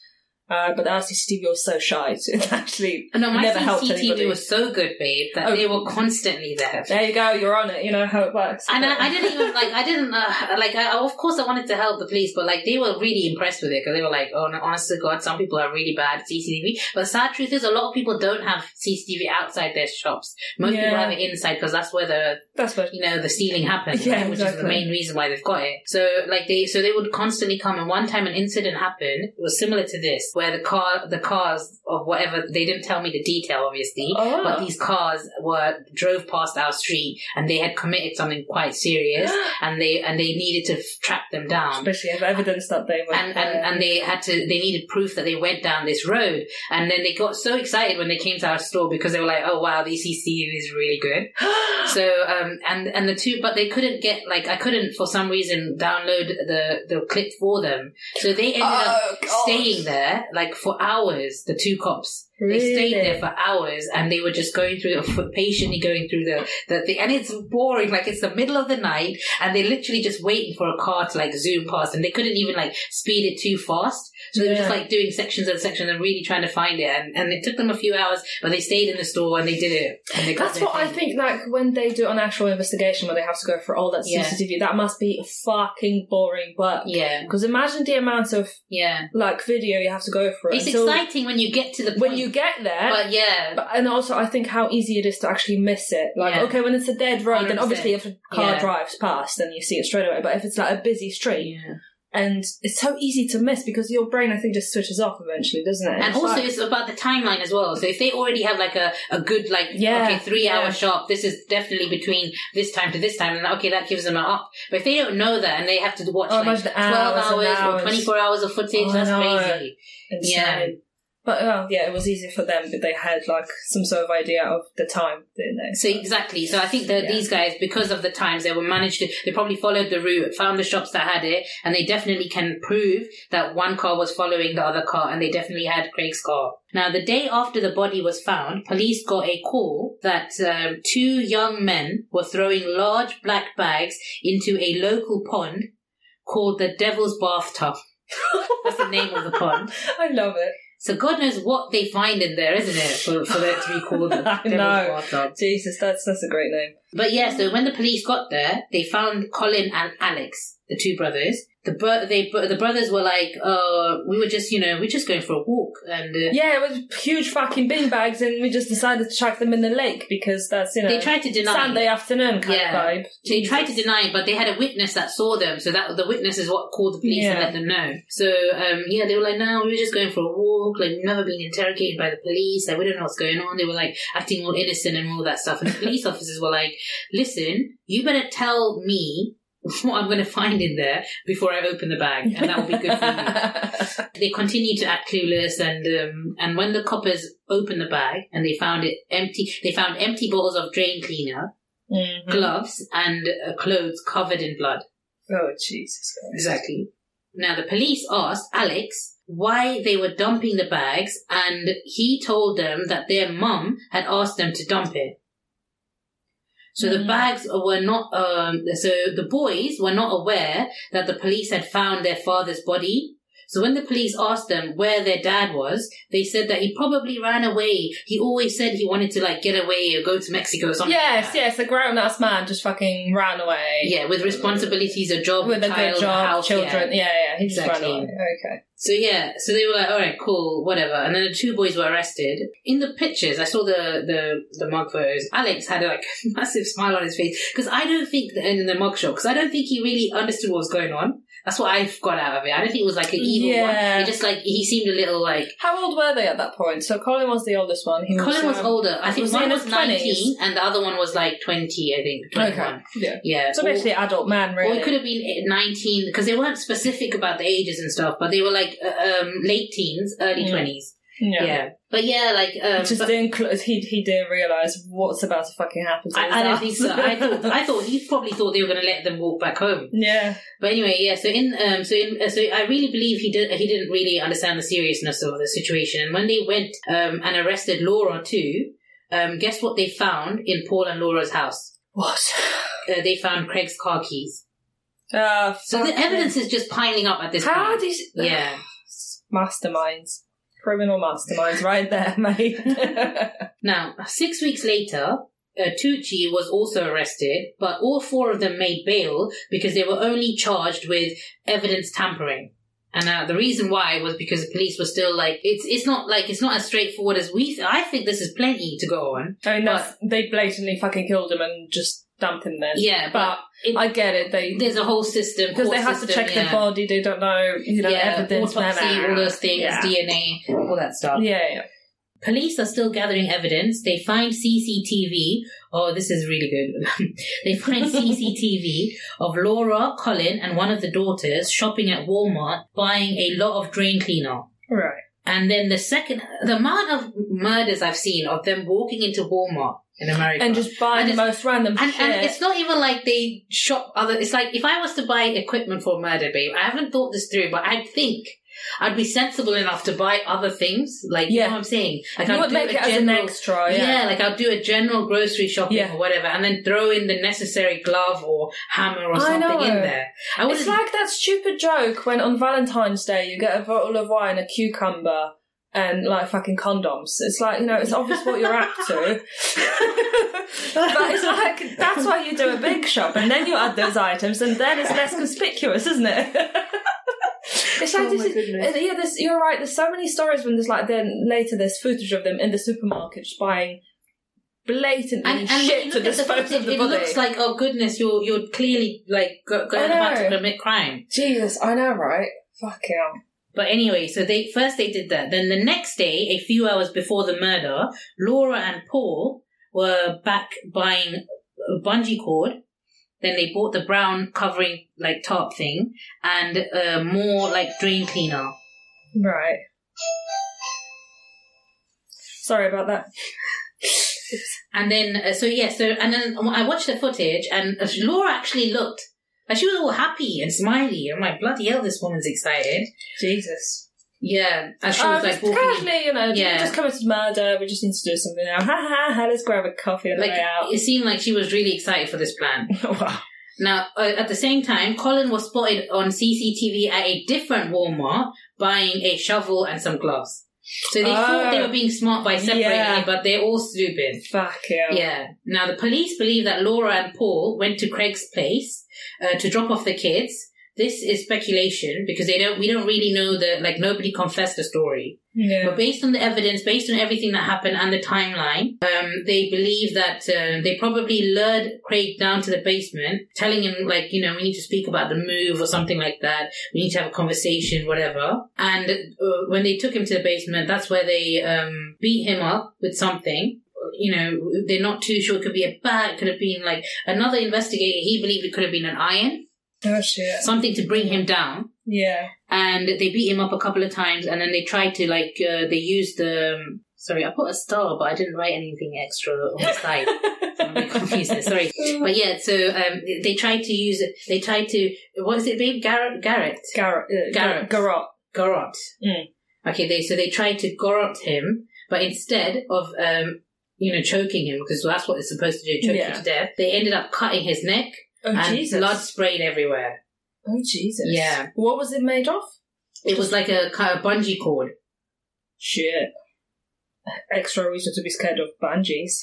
Uh, but our CCTV was so shy. So it actually no, my never helped CCTV anybody. was so good, babe, that Oh. they were constantly there. There you go. You're on it. You know how it works. And I, I didn't even like. I didn't uh, like. I, of course, I wanted to help the police, but like they were really impressed with it because they were like, "Oh, no, honest to God, some people are really bad at CCTV." But the sad truth is, a lot of people don't have CCTV outside their shops. Most people have it inside because that's where the That's what. you know the stealing happens, Yeah, right? which is the main reason why they've got it. So like they, so they would constantly come. And one time, an incident happened. It was similar to this, where the car, the cars of whatever they didn't tell me the detail, obviously, Oh. but these cars were drove past our street and they had committed something quite serious, and they and they needed to track them down. Especially have evidence that they were. And, and and they had to they needed proof that they went down this road and then they got so excited when they came to our store because they were like oh wow the CCTV is really good so um and and the two but they couldn't get like I couldn't for some reason download the the clip for them so they ended up Oh, God. staying there like for hours the two cops they stayed there for hours and they were just going through patiently going through the, the, the and it's boring like it's the middle of the night and they're literally just waiting for a car to like zoom past and they couldn't even like speed it too fast so they were just like doing sections and sections and really trying to find it and, and it took them a few hours but they stayed in the store and they did it and they That's what I think. Like when they do an actual investigation, where they have to go for all that Yeah. CCTV, that must be fucking boring work. yeah Because imagine the amount of yeah like video you have to go through. it's exciting when you get to the point when you get there. but yeah But, and also, I think how easy it is to actually miss it. Like, Yeah. okay, when it's a dead road, then 100%. obviously if a car Yeah. drives past, then you see it straight away. But if it's like a busy street, yeah and it's so easy to miss because your brain, I think, just switches off eventually, doesn't it? And It's also, like- it's about the timeline as well. So if they already have like a, a good like Yeah, okay three hour yeah. shop, this is definitely between this time to this time, and okay that gives them an up. But if they don't know that and they have to watch Oh, like the twelve hours hours, or twenty four hours of footage, Oh, that's crazy. insane. Yeah. But oh, yeah, it was easy for them, but they had like some sort of idea of the time, didn't they? So exactly. So I think that Yeah. these guys, because of the times, they were managed to. They probably followed the route, found the shops that had it, and they definitely can prove that one car was following the other car, and they definitely had Craig's car. Now, the day after the body was found, police got a call that um, two young men were throwing large black bags into a local pond called the Devil's Bathtub. That's the name of the pond. I love it. So God knows what they find in there, isn't it, for, for that to be called I know. Bathtub? Jesus, that's that's a great name. But yeah, so when the police got there, they found Colin and Alex, the two brothers. The bro- they the brothers were like, uh, we were just, you know, we're just going for a walk, and uh, Yeah, it was huge fucking bin bags, and we just decided to chuck them in the lake because that's you know they tried to deny. Sunday afternoon kind Yeah. of vibe. They tried to deny it, but they had a witness that saw them, so that the witness is what called the police and let them know. So um, yeah, they were like, "No, we were just going for a walk. Like, we've never been interrogated by the police. Like, we don't know what's going on." They were like acting all innocent and all that stuff. And the police officers were like, "Listen, you better tell me what I'm going to find in there before I open the bag, and that will be good for you." they continued to act clueless and um, and when the coppers opened the bag and they found it empty they found empty bottles of drain cleaner Mhm. gloves and uh, clothes covered in blood Oh Jesus Christ! exactly now the police asked alex why they were dumping the bags and he told them that their mum had asked them to dump it so the Mm. bags were not um, so the boys were not aware that the police had found their father's body So when the police asked them where their dad was, they said that he probably ran away. He always said he wanted to like get away or go to Mexico or something. Yes, like yes, a grown ass man just fucking ran away. Yeah, with responsibilities, a job, With a child, good job, house, children. Yeah, yeah, he just Exactly. ran away. Okay. So yeah, so they were like, all right, cool, whatever. And then the two boys were arrested. In the pictures, I saw the the the mug photos. Alex had like a massive smile on his face because I don't think that in the mug shot because I don't think he really understood what was going on. That's what I've got out of it. I don't think it was like an evil Yeah. one. It just like he seemed a little like How old were they at that point? So Colin was the oldest one. He Colin was um, older. I think was he one was 20s? nineteen and the other one was like twenty. I think twenty Okay. Yeah. Yeah. So Or- basically, adult man, Or really. it could have been 19 because they weren't specific about the ages and stuff, but they were like uh, um, late teens, early Yeah. 20s. yeah. Yeah. But yeah, like um, Just didn't. Cl- he he didn't realize what's about to fucking happen. To I, I don't think so. I thought I thought he probably thought they were going to let them walk back home. yeah. But anyway, yeah. So in um, so in uh, so I really believe he did he didn't really understand the seriousness of the situation. And when they went um, and arrested Laura too, um, guess what they found in Paul and Laura's house? What? Uh, they found Craig's car keys. Uh, So the evidence is just piling up at this How point. do you? Yeah. Masterminds. Criminal masterminds, right there, mate. Now, six weeks later, uh, Tucci was also arrested, but all four of them made bail because they were only charged with evidence tampering. And uh, the reason why was because the police were still like, it's it's not like it's not as straightforward as we. Th- I think this is plenty to go on. I mean, that's, they blatantly fucking killed him and just dumped him there. Yeah, but it- I get it. They There's a whole system because they have to check yeah. the body. They don't know, you know, yeah, evidence. blah, autopsy, blah, all those things, Yeah. DNA, all that stuff. Yeah, yeah. Police are still gathering evidence. They find CCTV. Oh, this is really good. they find CCTV of Laura, Colin, and one of the daughters shopping at Walmart buying a lot of drain cleaner. Right. And then the second, the amount of murders I've seen of them walking into Walmart in America. And just buy And the most random and, shit. and it's not even like they shop other. It's like if I was to buy equipment for murder, babe, I haven't thought this through, but I think I'd be sensible enough to buy other things. Like you Yeah. know what I'm saying? Like you I'd would do make a it as an general- extra, yeah. yeah. like I'll do a general grocery shopping Yeah. or whatever, and then throw in the necessary glove or hammer or I something know. in there. I It's like that stupid joke when on Valentine's Day you get a bottle of wine, a cucumber, and like fucking condoms. It's like, you know, it's obvious what you're up to. but it's like, that's why you do a big shop and then you add those items and then it's less conspicuous, isn't it? It's like Oh this is, goodness. yeah, this, you're right. There's so many stories when there's like then later there's footage of them in the supermarket just buying blatantly and, and shit to the dispose footage, of the it body. looks like oh goodness, you're you're clearly like going about to commit crime. Jesus, I know, right? Fuck hell. But anyway, so they first they did that. Then the next day, a few hours before the murder, Laura and Paul were back buying a bungee cord. Then they bought the brown covering like top thing and uh, more like drain cleaner. Right. Sorry about that. And then uh, so yeah, so and then I watched the footage and Laura actually looked like she was all happy and smiley. I'm like bloody hell, this woman's excited. Jesus. Yeah, and she Oh, was like walking. casually, you know, Yeah. just committed murder. We just need to do something now. Ha ha ha! Let's grab a coffee on the Like way out. it seemed like she was really excited for this plan. wow. Now, uh, at the same time, Colin was spotted on CCTV at a different Walmart buying a shovel and some gloves. So they thought they Oh. were being smart by separating Yeah. it, but they're all stupid. Fuck yeah. Yeah. Now, the police believe that Laura and Paul went to Craig's place uh, to drop off the kids. This is speculation because they don't. We don't really know that. Like nobody confessed the story. Yeah. But based on the evidence, based on everything that happened and the timeline, um, they believe that uh, they probably lured Craig down to the basement, telling him like, you know, we need to speak about the move or something like that. We need to have a conversation, whatever. And uh, when they took him to the basement, that's where they um, beat him up with something. You know, they're not too sure. It could be a bat. It could have been like another investigator. He believed it could have been an iron, Oh shit. something to bring him down Yeah. and they beat him up a couple of times and then they tried to like uh, they used the um, sorry i put a star but i didn't write anything extra on the side so i'm a bit confused there sorry but yeah so um, they tried to use it they tried to what is it babe garrett garrett Garrett. Uh, Garrett. Garrett. garrote Mm. okay they so they tried to garrote him but instead of um you know choking him because that's what it's supposed to do choke Yeah. him to death they ended up cutting his neck Oh and Jesus. blood sprayed everywhere Oh Jesus. Yeah. What was it made of? It was like a kind of bungee cord. Shit. Extra reason to be scared of bungees.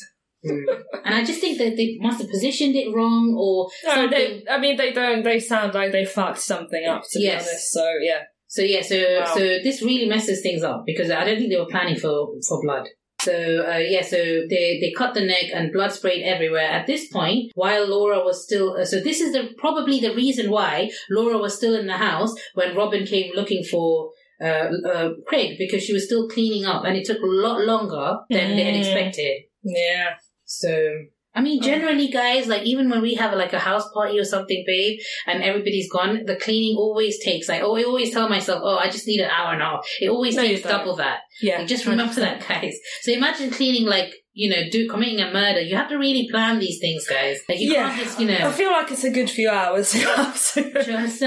Mm. and I just think that they must have positioned it wrong or No, something. they, I mean, they don't. They sound like they fucked something up. To Yes. be honest, so yeah. So yeah, so Wow. so this really messes things up because I don't think they were planning for for blood. So uh, yeah, so they they cut the neck and blood sprayed everywhere. At this point, while Laura was still, uh, so this is the probably the reason why Laura was still in the house when Robin came looking for. Uh, uh, Craig because she was still cleaning up and it took a lot longer than they had Mm. expected. Yeah. So, I mean, generally, guys, like even when we have like a house party or something, babe, and everybody's gone, the cleaning always takes like, oh, I always tell myself, oh, I just need an hour and a half. It always No, takes double that. Yeah. Like, just remember 100%. that, guys. So imagine cleaning like, you know, do committing a murder. You have to really plan these things, guys. Like you Yeah. can't just, you I feel like it's a good few hours. You have to.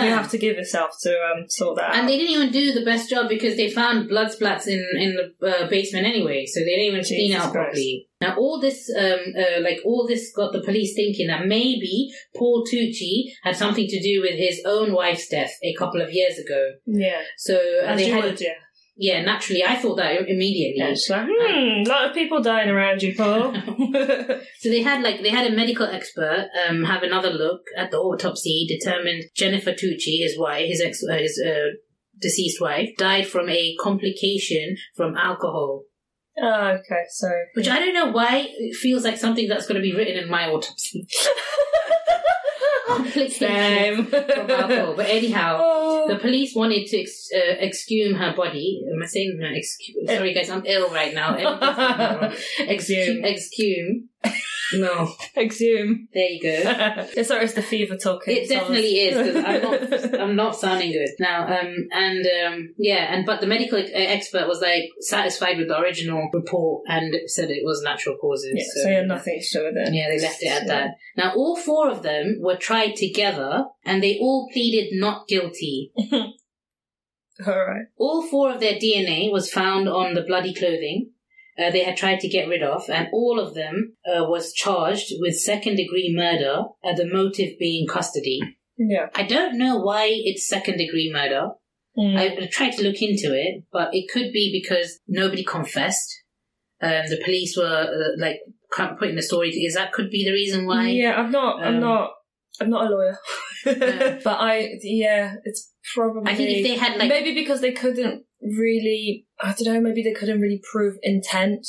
You have to give yourself to um sort that And out. they didn't even do the best job because they found blood splats in in the uh, basement anyway, so they didn't even clean Jesus out Christ. properly. Now, all this, um, uh, like all this, got the police thinking that maybe Paul Tucci had something to do with his own wife's death a couple of years ago. yeah. So uh, As they had, would, yeah. Yeah, naturally, I thought that immediately. Yeah, it's like, hmm, a lot of people dying around you, Paul. So they had like they had a medical expert um, have another look at the autopsy, determined Jennifer Tucci, his wife, his ex, uh, his uh, deceased wife, died from a complication from alcohol. Oh, okay, so. Which I don't know why it feels like something that's going to be written in my autopsy. Same. But anyhow, Oh. the police wanted to ex- uh, exhume her body. Am I saying. Sorry, guys, I'm ill right now. Exhume. Exhume. No, Exhume. there you go. yeah, sorry, it's the fever talking. It definitely is because I'm not, I'm not sounding good now. Um, and um, yeah, and but the medical expert was like satisfied with the original report and said it was natural causes. yeah, so, yeah, nothing to do with it. Yeah, they left it at that. Now, all four of them were tried together, and they all pleaded not guilty. All right. All four of their DNA was found on the bloody clothing. Uh, they had tried to get rid of, and all of them uh, was charged with second degree murder, uh, the motive being custody. Yeah. I don't know why it's second degree murder. Mm. I, I tried to look into it, but it could be because nobody confessed. Um, the police were uh, like can't put in the story. Is that could be the reason why? Yeah, I'm not. I'm Um, not. I'm not a lawyer. Yeah. but I. Yeah, it's probably. I think if they had like maybe because they couldn't really. I don't know. Maybe they couldn't really prove intent.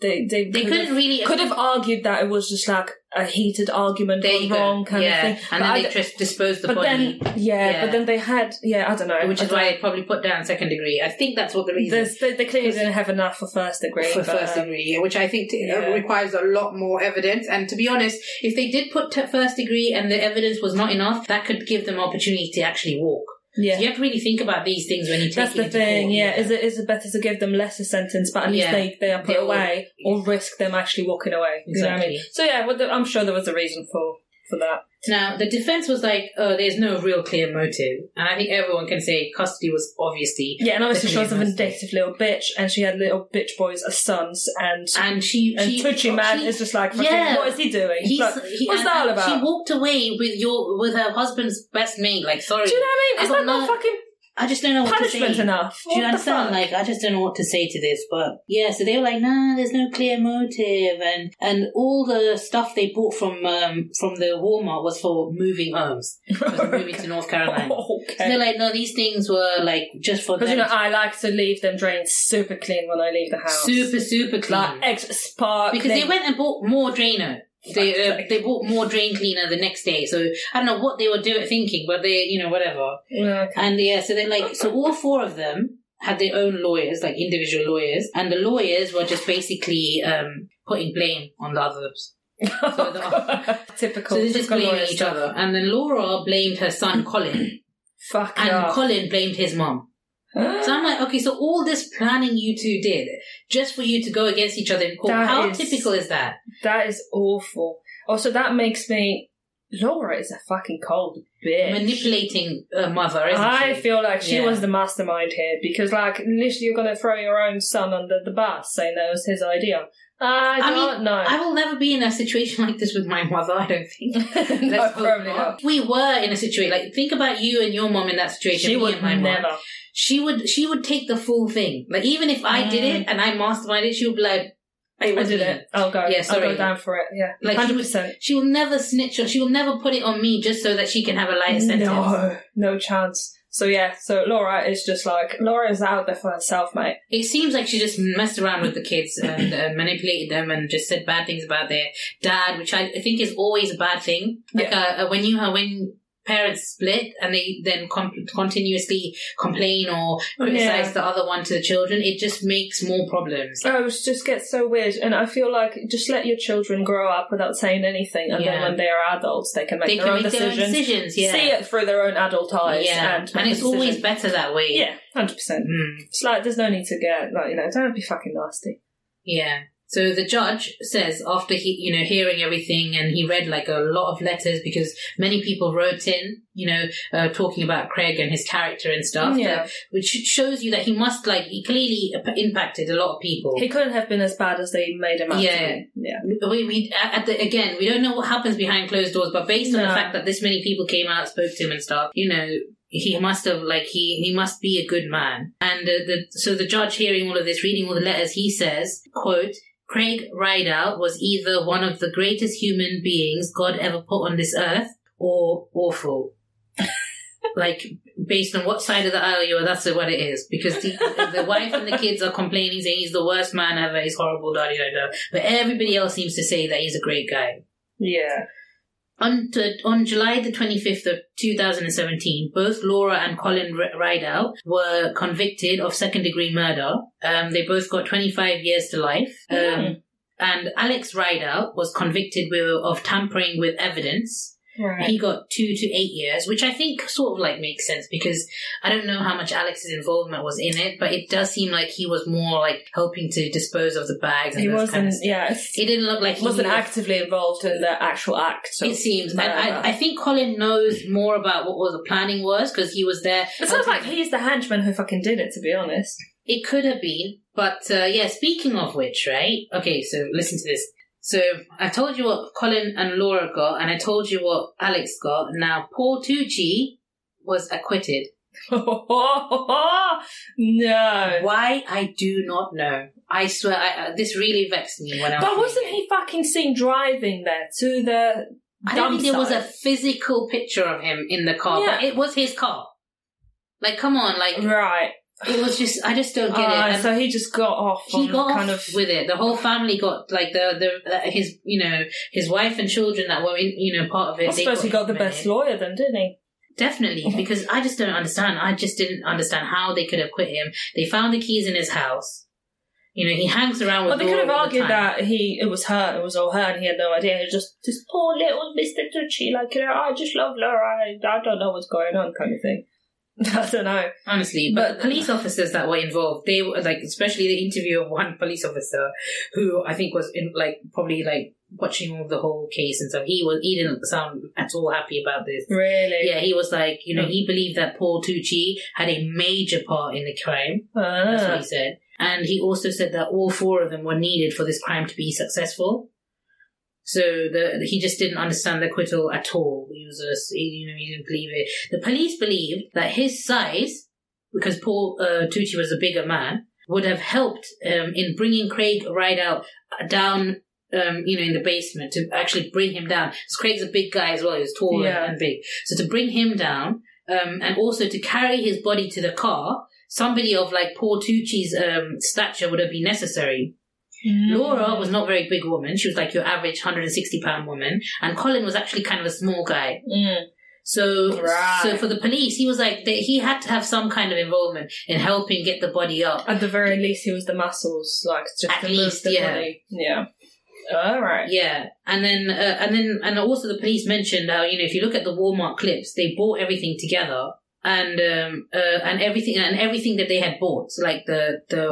They they they could couldn't have, really could have argued that it was just like a heated argument or wrong kind yeah. of thing. and But then I they just disposed the but body, then yeah, Yeah. but then they had yeah. I don't know. which is why they probably put down second degree. I think that's what the reason. They, they clearly didn't have enough for first degree. for but, first um, degree, yeah, which I think t- uh, yeah. requires a lot more evidence. And to be honest, if they did put t- first degree and the evidence was not enough, that could give them opportunity to actually walk. Yeah. So you have to really think about these things when you take That's the thing, court, yeah. Is it is it better to give them lesser sentence, but at least Yeah. they, they are put They will- away, or risk them actually walking away? You know what I mean? Exactly. So yeah, well, I'm sure there was a reason for for that. Now, the defense was like, oh, there's no real clear motive. And I think everyone can say custody was obviously. Yeah, and obviously she was a vindictive little bitch, and she had little bitch boys as sons, and And she. and she, Tucci man she- is just like, Yeah. what is he doing? He's, Like, he, what's that all about? She walked away with your with her husband's best mate. Like, sorry, Do you know what I mean? Is that not fucking I just don't know what to punishment say. enough? Do you understand? Like, I just don't know what to say to this, but yeah. So they were like, "Nah, there's no clear motive," and and all the stuff they bought from um from the Walmart was for moving homes, was moving to North Carolina. So okay. they're like, "No, these things were like just for Because you know, I like to leave them drains super clean when I leave the house. super super clean like extra spark. because they went and bought more drainer. They uh, they bought more drain cleaner the next day. So I don't know what they were doing thinking, but they you know whatever. Yeah, okay. And yeah, so they like so all four of them had their own lawyers, like individual lawyers, and the lawyers were just basically um, putting blame on the others. So the- typical. So they're just blaming each stuff. other. And then Laura blamed her son Colin, Fuck and yeah. Colin blamed his mom. So I'm like, okay, so all this planning you two did just for you to go against each other in court. That How is- typical is that? That is awful. Also, that makes me Laura is a fucking cold bitch. Manipulating a mother, isn't I she? feel like she Yeah. was the mastermind here because, like, initially you're going to throw your own son under the bus saying that was his idea. I I don't mean, know. I will never be in a situation like this with my mother. I don't think. no, probably not. If we were in a situation like think about you and your mom in that situation. She would my mom. She would. She would take the full thing. Like even if I did it and I masterminded, it, she would be like, "It I did me." it. I'll go. Yeah, I'll sorry. go down for it. Yeah, Like, 100%. She will never snitch. Or she will never put it on me just so that she can have a lighter sentence. No, no chance. So yeah, so Laura is just like Laura is out there for herself, mate. It seems like she just messed around with the kids and uh, manipulated them and just said bad things about their dad, which I think is always a bad thing. Like uh, uh, when you uh, when parents split and they then com- continuously complain or criticize Yeah. the other one to the children, it just makes more problems. Oh, it just gets so weird, and I feel like just let your children grow up without saying anything, and then when they are adults, they can make They their can own make their own decisions. Yeah, see it through their own adult eyes, yeah, and, and, it's always better that way. yeah, hundred percent. Mm. It's like there's no need to get like you know, don't be fucking nasty. Yeah. So the judge says after he, you know, hearing everything and he read like a lot of letters because many people wrote in, you know, uh, talking about Craig and his character and stuff. Yeah. uh, which shows you that he must like, he clearly impacted a lot of people. He couldn't have been as bad as they made him out Yeah. Yeah. we, we at the, again, we don't know what happens behind closed doors, but based on the fact that this many people came out, spoke to him and stuff, you know, he must have like he he must be a good man. And uh, the so the judge hearing all of this, reading all the letters, he says, "quote." Craig Rideout was either one of the greatest human beings God ever put on this earth, or awful. like based on what side of the aisle you are, that's what it is. Because the, the wife and the kids are complaining, saying he's the worst man ever, he's horrible, da da da. But everybody else seems to say that he's a great guy. Yeah. On, to, on July the 25th of 2017, both Laura and Colin R- Rideout were convicted of second degree murder. Um, they both got 25 years to life. Um, Mm. And Alex Rideout was convicted with, of tampering with evidence. Right. He got two to eight years, which I think sort of like makes sense because I don't know how much Alex's involvement was in it, but it does seem like he was more like helping to dispose of the bags. And he wasn't. kind of yeah. It didn't look like he wasn't actively involved in the actual act. It seems, and. I, I think Colin knows more about what was the planning was because he was there. It sounds like he's the henchman who fucking did it, to be honest. It could have been, but uh, yeah. Speaking of which, right? Okay, so listen to this. So I told you what Colin and Laura got, and I told you what Alex got. Now Paul Tucci was acquitted. no. Why I do not know. I swear, I, uh, this really vexed me when I. But was wasn't he fucking seen driving there to the I don't think there was a physical picture of him in the car, but Yeah. it was his car. Like, come on, like Right. It was just. I just don't get it. Ah, And- so he just got off. he on got kind off of with it. The whole family got like the the uh, his you know his wife and children that were in you know part of it. I suppose he got the best it. lawyer then, didn't he? Definitely, because I just don't understand. I just didn't understand how they could have quit him. They found the keys in his house. You know, he hangs around with. Well, they could have argued that he it was her, it was all her, and he had no idea. He was just this poor little Mister Tucci, like you know, I just love Laura. I, I don't know what's going on, kind of thing. I don't know. Honestly, but, But- police officers that were involved, they were like, especially the interview of one police officer who I think was in like probably like watching all the whole case and stuff. He was he didn't sound at all happy about this. Really? Yeah, he was like, you know, he believed that Paul Tucci had a major part in the crime. That's what Ah. he said. And he also said that all four of them were needed for this crime to be successful. So the he just didn't understand the acquittal at all. He was just, he, you know, he didn't believe it. The police believed that his size, because Paul uh, Tucci was a bigger man, would have helped um, in bringing Craig Rideout down, um, you know, in the basement to actually bring him down. Because Craig's a big guy as well. He was tall Yeah. and, and big. So to bring him down, um, and also to carry his body to the car, somebody of like Paul Tucci's um, stature would have been necessary. Mm. Laura was not a very big woman. She was like your average 160 pound woman. And Colin was actually kind of a small guy. Mm. So, Right. so for the police, he was like, they, he had to have some kind of involvement in helping get the body up. At the very least, he was the muscles, like just At to least, move the yeah. body. Yeah. All right. Yeah, and then uh, and then and also the police mentioned how you know if you look at the Walmart clips, they bought everything together, and um, uh, and everything and everything that they had bought, so like the the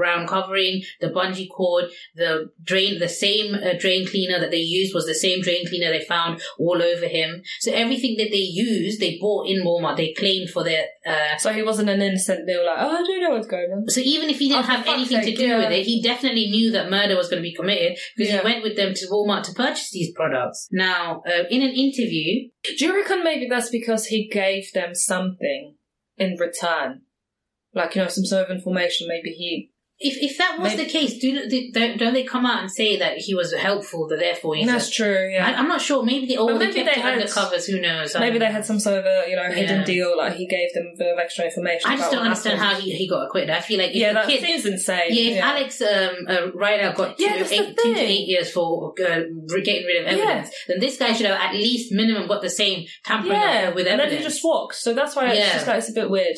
brown covering, the bungee cord, the drain, the same uh, drain cleaner that they used was the same drain cleaner they found all over him. So everything that they used, they bought in Walmart. They claimed for their. Uh, So he wasn't an innocent. They were like, oh, I don't know what's going on. so even if he didn't Oh, have anything to do yeah. with it, he definitely knew that murder was going to be committed because Yeah. he went with them to Walmart to purchase these products. Now, uh, in an interview, Do you reckon maybe that's because he gave them something in return? Like, you know, some sort of information. Maybe he. If if that was Maybe- the case, do, do don't, don't they come out and say that he was helpful? That therefore he's That's a, true, yeah. I, I'm not sure. Maybe they all maybe they had- undercovers. Who knows? Maybe they had some sort of a, you know, hidden Yeah. deal, like he gave them a bit of extra information. I just don't understand happened. how he, he got acquitted. I feel like if Yeah, the that kid, seems insane. yeah, if Alex um, uh, Ryder got Yeah, two, eight, two to eight years for uh, getting rid of Yeah. evidence, then this guy should have at least minimum got the same tampering yeah, with and then evidence. he just walks. So that's why it's just like it's a bit weird.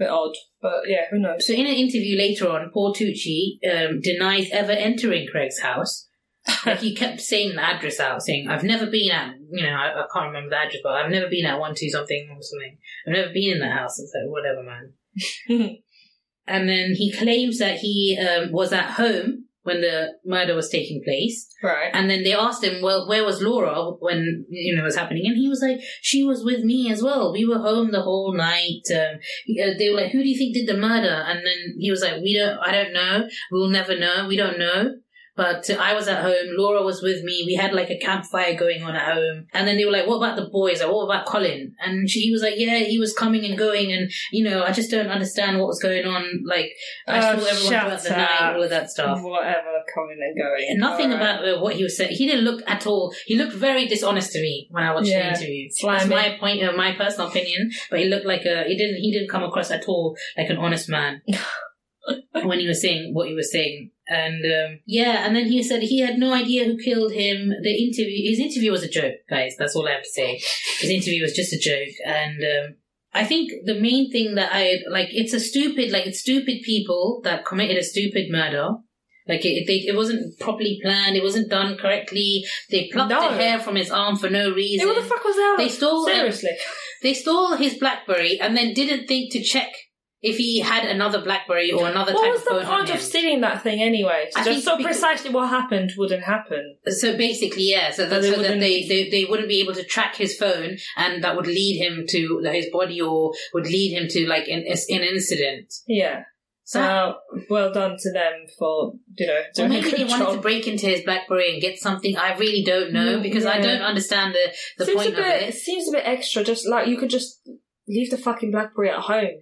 Bit odd, but yeah, who knows? So in an interview later on, Paul Tucci um, denies ever entering Craig's house. like he kept saying the address out, saying, "I've never been at, you know, I, I can't remember the address, but I've never been at one two something or something. I've never been in that house." It's like whatever, man. and then he claims that he um, was at home when the murder was taking place. right. And then they asked him, well, where was Laura when, you know, it was happening? And he was like, she was with me as well. We were home the whole night. Um, uh, they were like, who do you think did the murder? And then he was like, we don't, I don't know. We'll never know. We don't know. But I was at home. Laura was with me. We had like a campfire going on at home. And then they were like, what about the boys? Like, what about Colin? And she he was like, yeah, he was coming and going. And, you know, I just don't understand what was going on. Like, I Oh, saw everyone throughout the night, all of that stuff. Whatever, coming and going. And Nothing Alright. about uh, what he was saying. He didn't look at all. He looked very dishonest to me when I watched Yeah, the interview. slimy. That's my point, uh, my personal opinion. But he looked like a. He didn't. He didn't come across at all like an honest man when he was saying what he was saying. And um, yeah, and then he said he had no idea who killed him. The interview, his interview was a joke, guys. That's all I have to say. His interview was just a joke, and. Um, I think the main thing that I like, it's a stupid, like it's stupid people that committed a stupid murder. Like it, they, it wasn't properly planned. It wasn't done correctly. They plucked No. the hair from his arm for no reason. what the fuck was that? They stole- Seriously. They stole his BlackBerry and then didn't think to check if he had another BlackBerry or another What type was of the phone on point him. of stealing that thing anyway? I Just so precisely what happened wouldn't happen. So basically, yeah. So, So that, they so that they, they they wouldn't be able to track his phone, and that would lead him to his body, or would lead him to like an, an incident. Yeah. So Uh, well done to them for, you know, Or doing maybe a they wanted to break into his BlackBerry and get something. I really don't know Mm, because I don't understand the, the seems point a bit, of it. seems a bit extra. Just like you could just leave the fucking BlackBerry at home.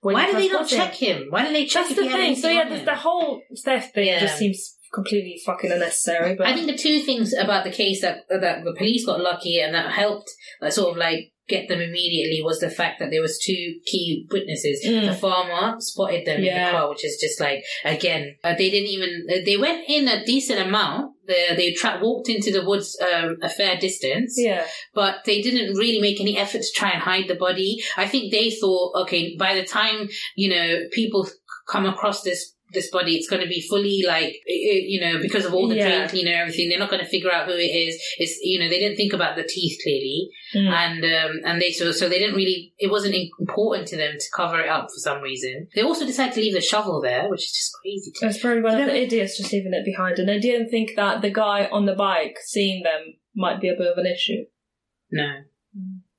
When Why did they not check him? Why did they check That's the thing. So yeah, the, the whole theft thing Yeah. just seems completely fucking unnecessary. But I think the two things about the case that that the police got lucky and that helped uh, sort of like get them immediately was the fact that there was two key witnesses. Mm. The farmer spotted them in Yeah. the car, which is just like again uh, they didn't even uh, they went in a decent amount. They, they tra- walked into the woods um, a fair distance, yeah, but they didn't really make any effort to try and hide the body. I think they thought, okay, by the time you know people come across this this body, it's going to be fully like i- i- you know because of all the Yeah. drain cleaner and everything. They're not going to figure out who it is. It's you know they didn't think about the teeth clearly, Mm. and um, and they so so they didn't really. It wasn't important to them to cover it up for some reason. They also decided to leave the shovel there, which is just crazy. To It's probably one of the idiots just leaving it behind, and they didn't think that the guy on the bike seeing them might be a bit of an issue. no.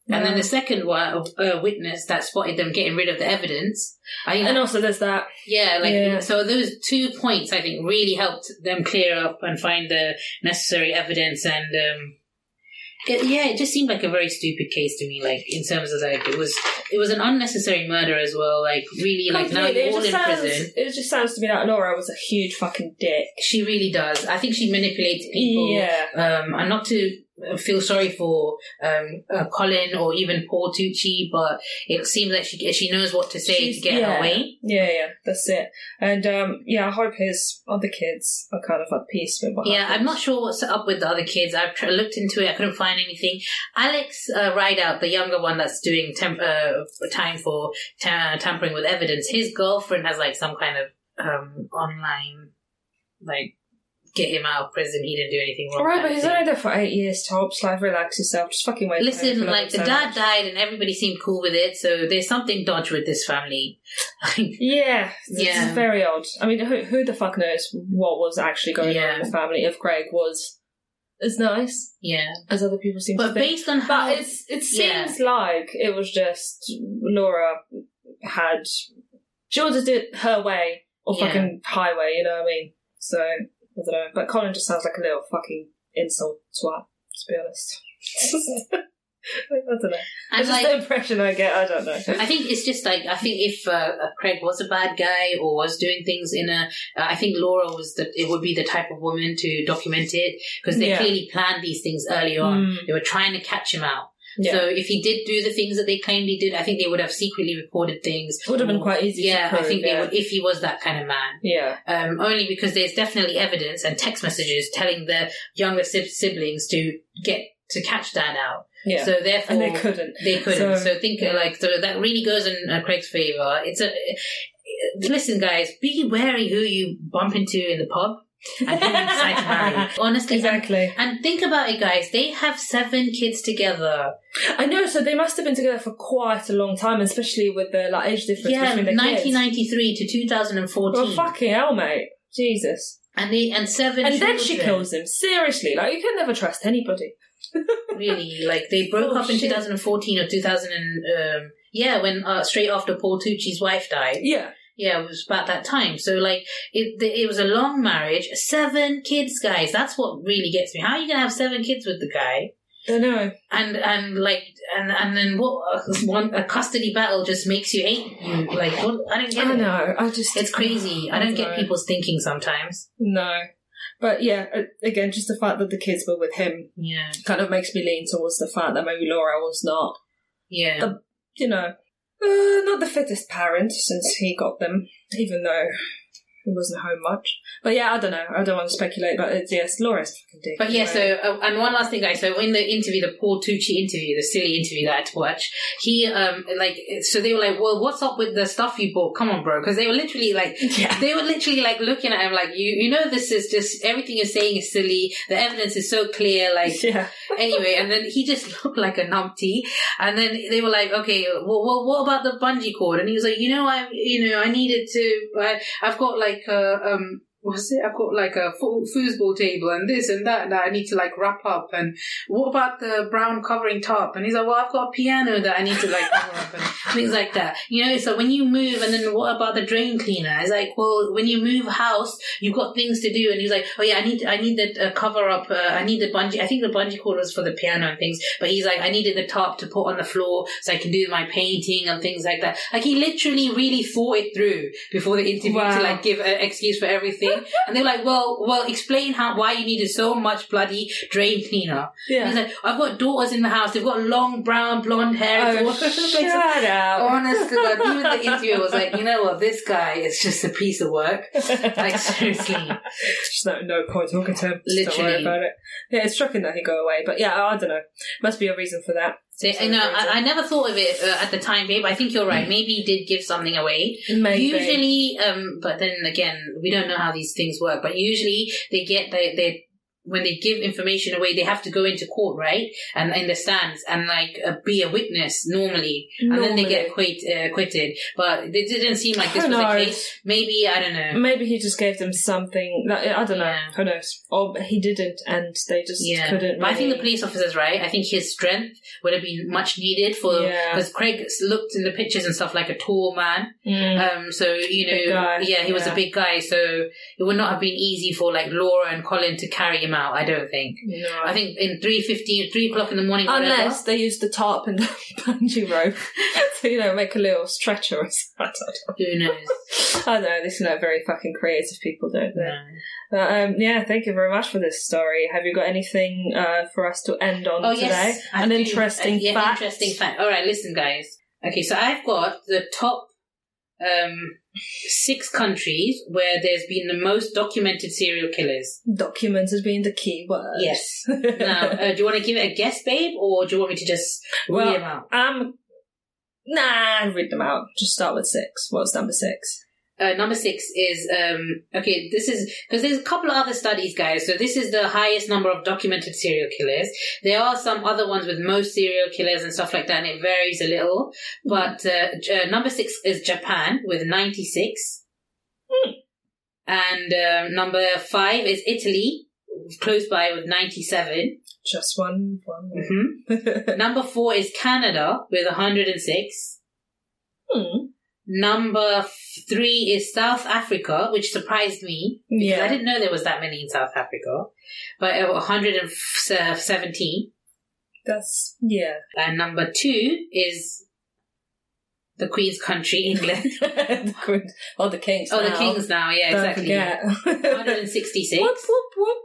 And then the second one, uh, witness that spotted them getting rid of the evidence. I and also there's that. Yeah, like Yeah. so those two points I think really helped them clear up and find the necessary evidence and um it, yeah, it just seemed like a very stupid case to me. Like in terms of like it was, it was an unnecessary murder as well. Like really, like now you're all in sounds, prison. It just sounds to me like Laura was a huge fucking dick. She really does. I think she manipulates people. Yeah. Um, and not to feel sorry for um uh, Colin or even Paul Tucci, but it seems like she she knows what to say She's- to get yeah. her way. Yeah, yeah, that's it. And um, yeah, I hope his other kids are kind of at peace with what Yeah, I'm not sure what's up with the other kids. I've tr- looked into it. I couldn't find anything. Alex uh, Rideout, the younger one that's doing temp- uh, time for ta- tampering with evidence, his girlfriend has like some kind of um, online like get him out of prison. He didn't do anything wrong. Right, but he's only there for eight years tops. Like, relax yourself. Just fucking wait. Listen, like the so dad much. died and everybody seemed cool with it, so there's something dodgy with this family. Yeah, this Yeah. is very odd. I mean, who, who the fuck knows what was actually going Yeah. on in the family if Greg was as nice yeah, as other people seem but to think. But based on how But it's, it Yeah. seems like it was just Laura had she just did her way or Yeah. fucking highway, you know what I mean? So I don't know. But Colin just sounds like a little fucking insult twat, to be honest. I don't know. and It's just like the impression I get. I don't know. I think it's just like I think if uh, uh, Craig was a bad guy or was doing things in a, uh, I think Laura was the it would be the type of woman to document it because they Yeah. clearly planned these things early on. Mm. They were trying to catch him out. Yeah. So if he did do the things that they claimed he did, I think they would have secretly reported things. It would have been quite easy Yeah, to prove. I think yeah. they would if he was that kind of man. Yeah. Um, only because there's definitely evidence and text messages telling the younger sib- siblings to get to catch dad out. Yeah. So therefore, and they couldn't. they couldn't. So, So- think uh, like so that really goes in uh, Craig's favor. It's a listen, guys. Be wary who you bump into in the pub and who you decide to marry. Honestly, Exactly. And, think about it, guys. They have seven kids together. I know, so they must have been together for quite a long time, especially with the like age difference yeah, between the kids. 1993 to 2014, Well, fucking hell, mate. Jesus. and they and seven. And then she kills him. Seriously, like you can never trust anybody. really like they broke Oh, up in shit. 2014 or 2000 and um, yeah when uh, straight after Paul Tucci's wife died Yeah. Yeah it was about that time. So like it it was a long marriage seven kids guys. That's what really gets me. How are you gonna have seven kids with the guy? I know. and and like and and then what one a custody battle just makes you hate you. Like what I don't get I it. know. I just. it's crazy. I don't get people's thinking sometimes. No. But yeah, again, just the fact that the kids were with him yeah. kind of makes me lean towards the fact that maybe Laura was not, yeah. The- you know, uh, not the fittest parent since he got them, even though he wasn't home much. But yeah, I don't know. I don't want to speculate, but it's, yes, Laura's fucking dick. But yeah, so uh, and one last thing, guys. So in the interview, the Paul Tucci interview, the silly interview that I had to watch, he um like so they were like, "Well, what's up with the stuff you bought? Come on, bro," because they were literally like. Yeah. They were literally like looking at him like you you know this is just everything you're saying is silly the evidence is so clear like Yeah. anyway and then he just looked like a numpty and then they were like okay well, well what about the bungee cord and he was like you know I you know I needed to I, I've got like a um what's it? I've got like a fo- foosball table and this and that that I need to like wrap up and what about the brown covering top? And he's like well I've got a piano that I need to like cover up and things like that. You know so when you move and then what about the drain cleaner? It's like well when you move house you've got things to do. And he's like oh yeah I need I need the uh, cover up uh, I need the bungee I think the bungee cord was for the piano and things but he's like I needed the top to put on the floor so I can do my painting and things like that. Like he literally really thought it through before the interview Wow. to like give an excuse for everything and they're like well well explain how why you needed so much bloody drain cleaner Yeah. He's like, I've got daughters in the house. They've got long brown blonde hair. Oh, It's all over the place." shut up. Honest to God, even the interviewer was like, you know what, this guy is just a piece of work. Like seriously, Just no, no point talking to him. Just Don't worry Literally. about it. Yeah, it's shocking that he go away, but yeah, I don't know. Must be a reason for that. So, you know, I, I never thought of it uh, at the time, babe. I think you're right. Maybe he did give something away. Maybe. Usually, um, but then again, we don't know how these things work. But usually, they get they they when they give information away, they have to go into court, right? And in the stands and like uh, be a witness normally, and then they get Normally. quit, uh, acquitted. But it didn't seem like this was the case. Maybe I don't know. Maybe he just gave them something. Like, I don't know. Yeah. Who knows? Or he didn't, and they just Yeah, couldn't. but I think the police officer's right. I think his strength would have been much needed for Yeah. because Craig looked in the pictures and stuff like a tall man. Mm. Um, so you know, yeah, he was yeah. a big guy, so it would not have been easy for like Laura and Colin to carry him out. I don't think. no. I think in three fifteen, three o'clock in the morning. Unless they use the tarp and the bungee rope to, you know, make a little stretcher or something. who knows? I don't know. These are not very fucking creative people, don't they? No. But, um, yeah, thank you very much for this story. Have you got anything uh, for us to end on Oh today? yes, An do. interesting Uh, yeah, fact. interesting fact. All right, listen, guys. Okay, so I've got the top um, six countries where there's been the most documented serial killers. Documented being the key word. Yes. Now, uh, do you want to give it a guess, babe, or do you want me to just Well, read them out? um, nah, read them out. Just start with six. What's number six? Uh, number six is um, okay. This is because there's a couple of other studies, guys. So this is the highest number of documented serial killers. There are some other ones with most serial killers and stuff like that, and it varies a little. But uh, uh, number six is Japan with ninety six, Hmm. and uh, number five is Italy, close by with ninety seven. Just one, one. Mm-hmm. number four is Canada with hundred and six. Hmm. Number three is South Africa, which surprised me. because I didn't know there was that many in South Africa. But uh, 117. That's yeah. And number two is the Queen's country, England. the queen or the kings. oh, the. Kings now, yeah, Don't exactly. forget. 166. whoop whoop whoop.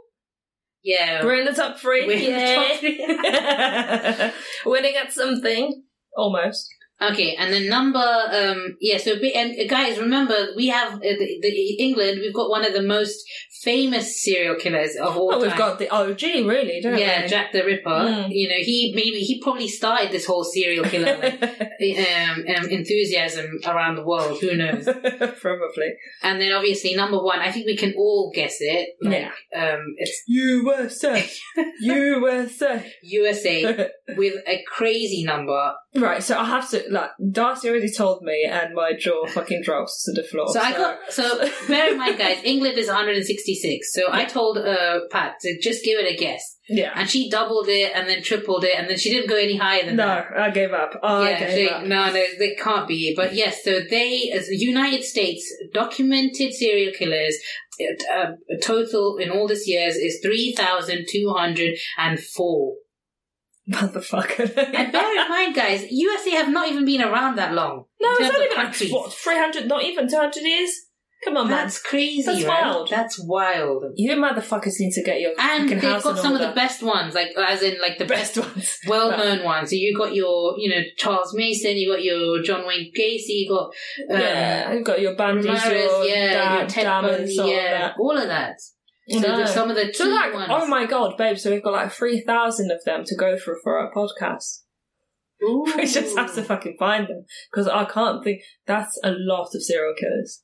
Yeah. We're in the top 3 We're in the top three. Winning at something. Almost. Okay, and then number, um, yeah, so, and guys, remember, we have, uh, the, the England, we've got one of the most famous serial killers of all Well, time. we've got the OG, really, don't yeah, we? Jack the Ripper. Mm. You know, he maybe he probably started this whole serial killer like, um, um, enthusiasm around the world. Who knows? Probably. and then obviously number one, I think we can all guess it. Like, um, it's USA. USA. USA with a crazy number. right, so I have to, like, Darsi already told me, and my jaw fucking drops to the floor. So I got so bear in mind, guys, England is 166. So I told uh, Pat to just give it a guess, Yeah. and she doubled it and then tripled it, and then she didn't go any higher than No, that. No, I gave up. I yeah, gave they- up. no, no, they can't be. But yes, so they, as the United States, documented serial killers, uh, total in all these years is 3,204. Motherfucker. And bear in mind, guys, USA have not even been around that long. no, it's only been like, what, 300, not even 200 years? Come on, man. That's crazy, That's right? wild. That's wild. You motherfuckers need to get your And they've got some of the best ones, like as in like the best, best ones. well-known ones. So you got your, you know, Charles Manson, you got your John Wayne Gacy, you got um, yeah, you've got your Ramirez, your yeah, da- your Ted Bundy, all yeah, that. all of that. So No. some of the So like, ones. oh my god, babe! So we've got like three thousand of them to go through for our podcast. Ooh. We just have to fucking find them because I can't think. That's a lot of serial killers.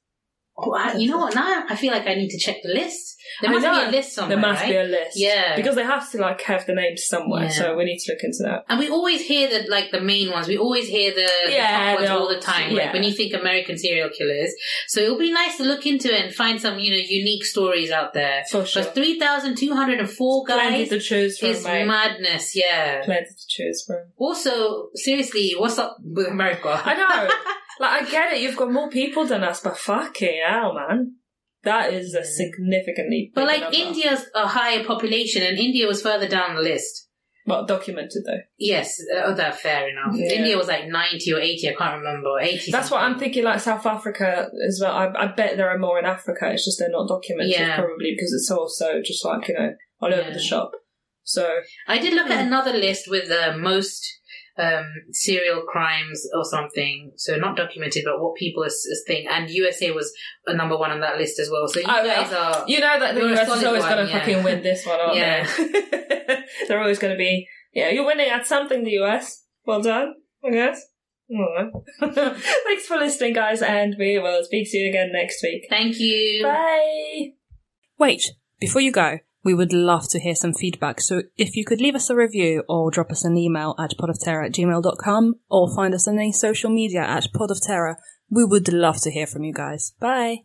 Oh, I- you know what? Now I feel like I need to check the list. There must be a list somewhere, there must right? be a list, Yeah. because they have to like have the names somewhere. Yeah. So we need to look into that. And we always hear the like the main ones. We always hear the, the Yeah, top ones all the time. yeah. Like when you think American serial killers. So it'll be nice to look into it and find some you know unique stories out there. For sure. But three thousand two hundred and four Plenty guys to choose from, is mate. madness. Yeah. Plenty to choose from. Also, seriously, what's up with America? I know. like I get it. You've got more people than us, but fucking hell, man. That is a significantly. But like number. India's a higher population, and India was further down the list. well documented though. Yes, uh, that fair enough. Yeah. India was like ninety or eighty. I can't remember. Eighty. That's what I'm thinking. Like South Africa as well. I, I bet there are more in Africa. It's just they're not documented, Yeah. probably because it's also just like you know all over Yeah. the shop. So I did look Hmm. at another list with uh, most um, serial crimes or something. So not documented, but what people is, is think. And USA was a number one on that list as well. So you Oh, guys are. you know that the US is always going to yeah. fucking win this one, aren't Yeah. they? they're always going to be. Yeah, you're winning at something. The US. Well done. I guess. Thanks for listening, guys, and we will speak to you again next week. Thank you. Bye. Wait, before you go, we would love to hear some feedback. So if you could leave us a review or drop us an email at podofterror at gmail.com or find us on any social media at podofterror, we would love to hear from you guys. Bye.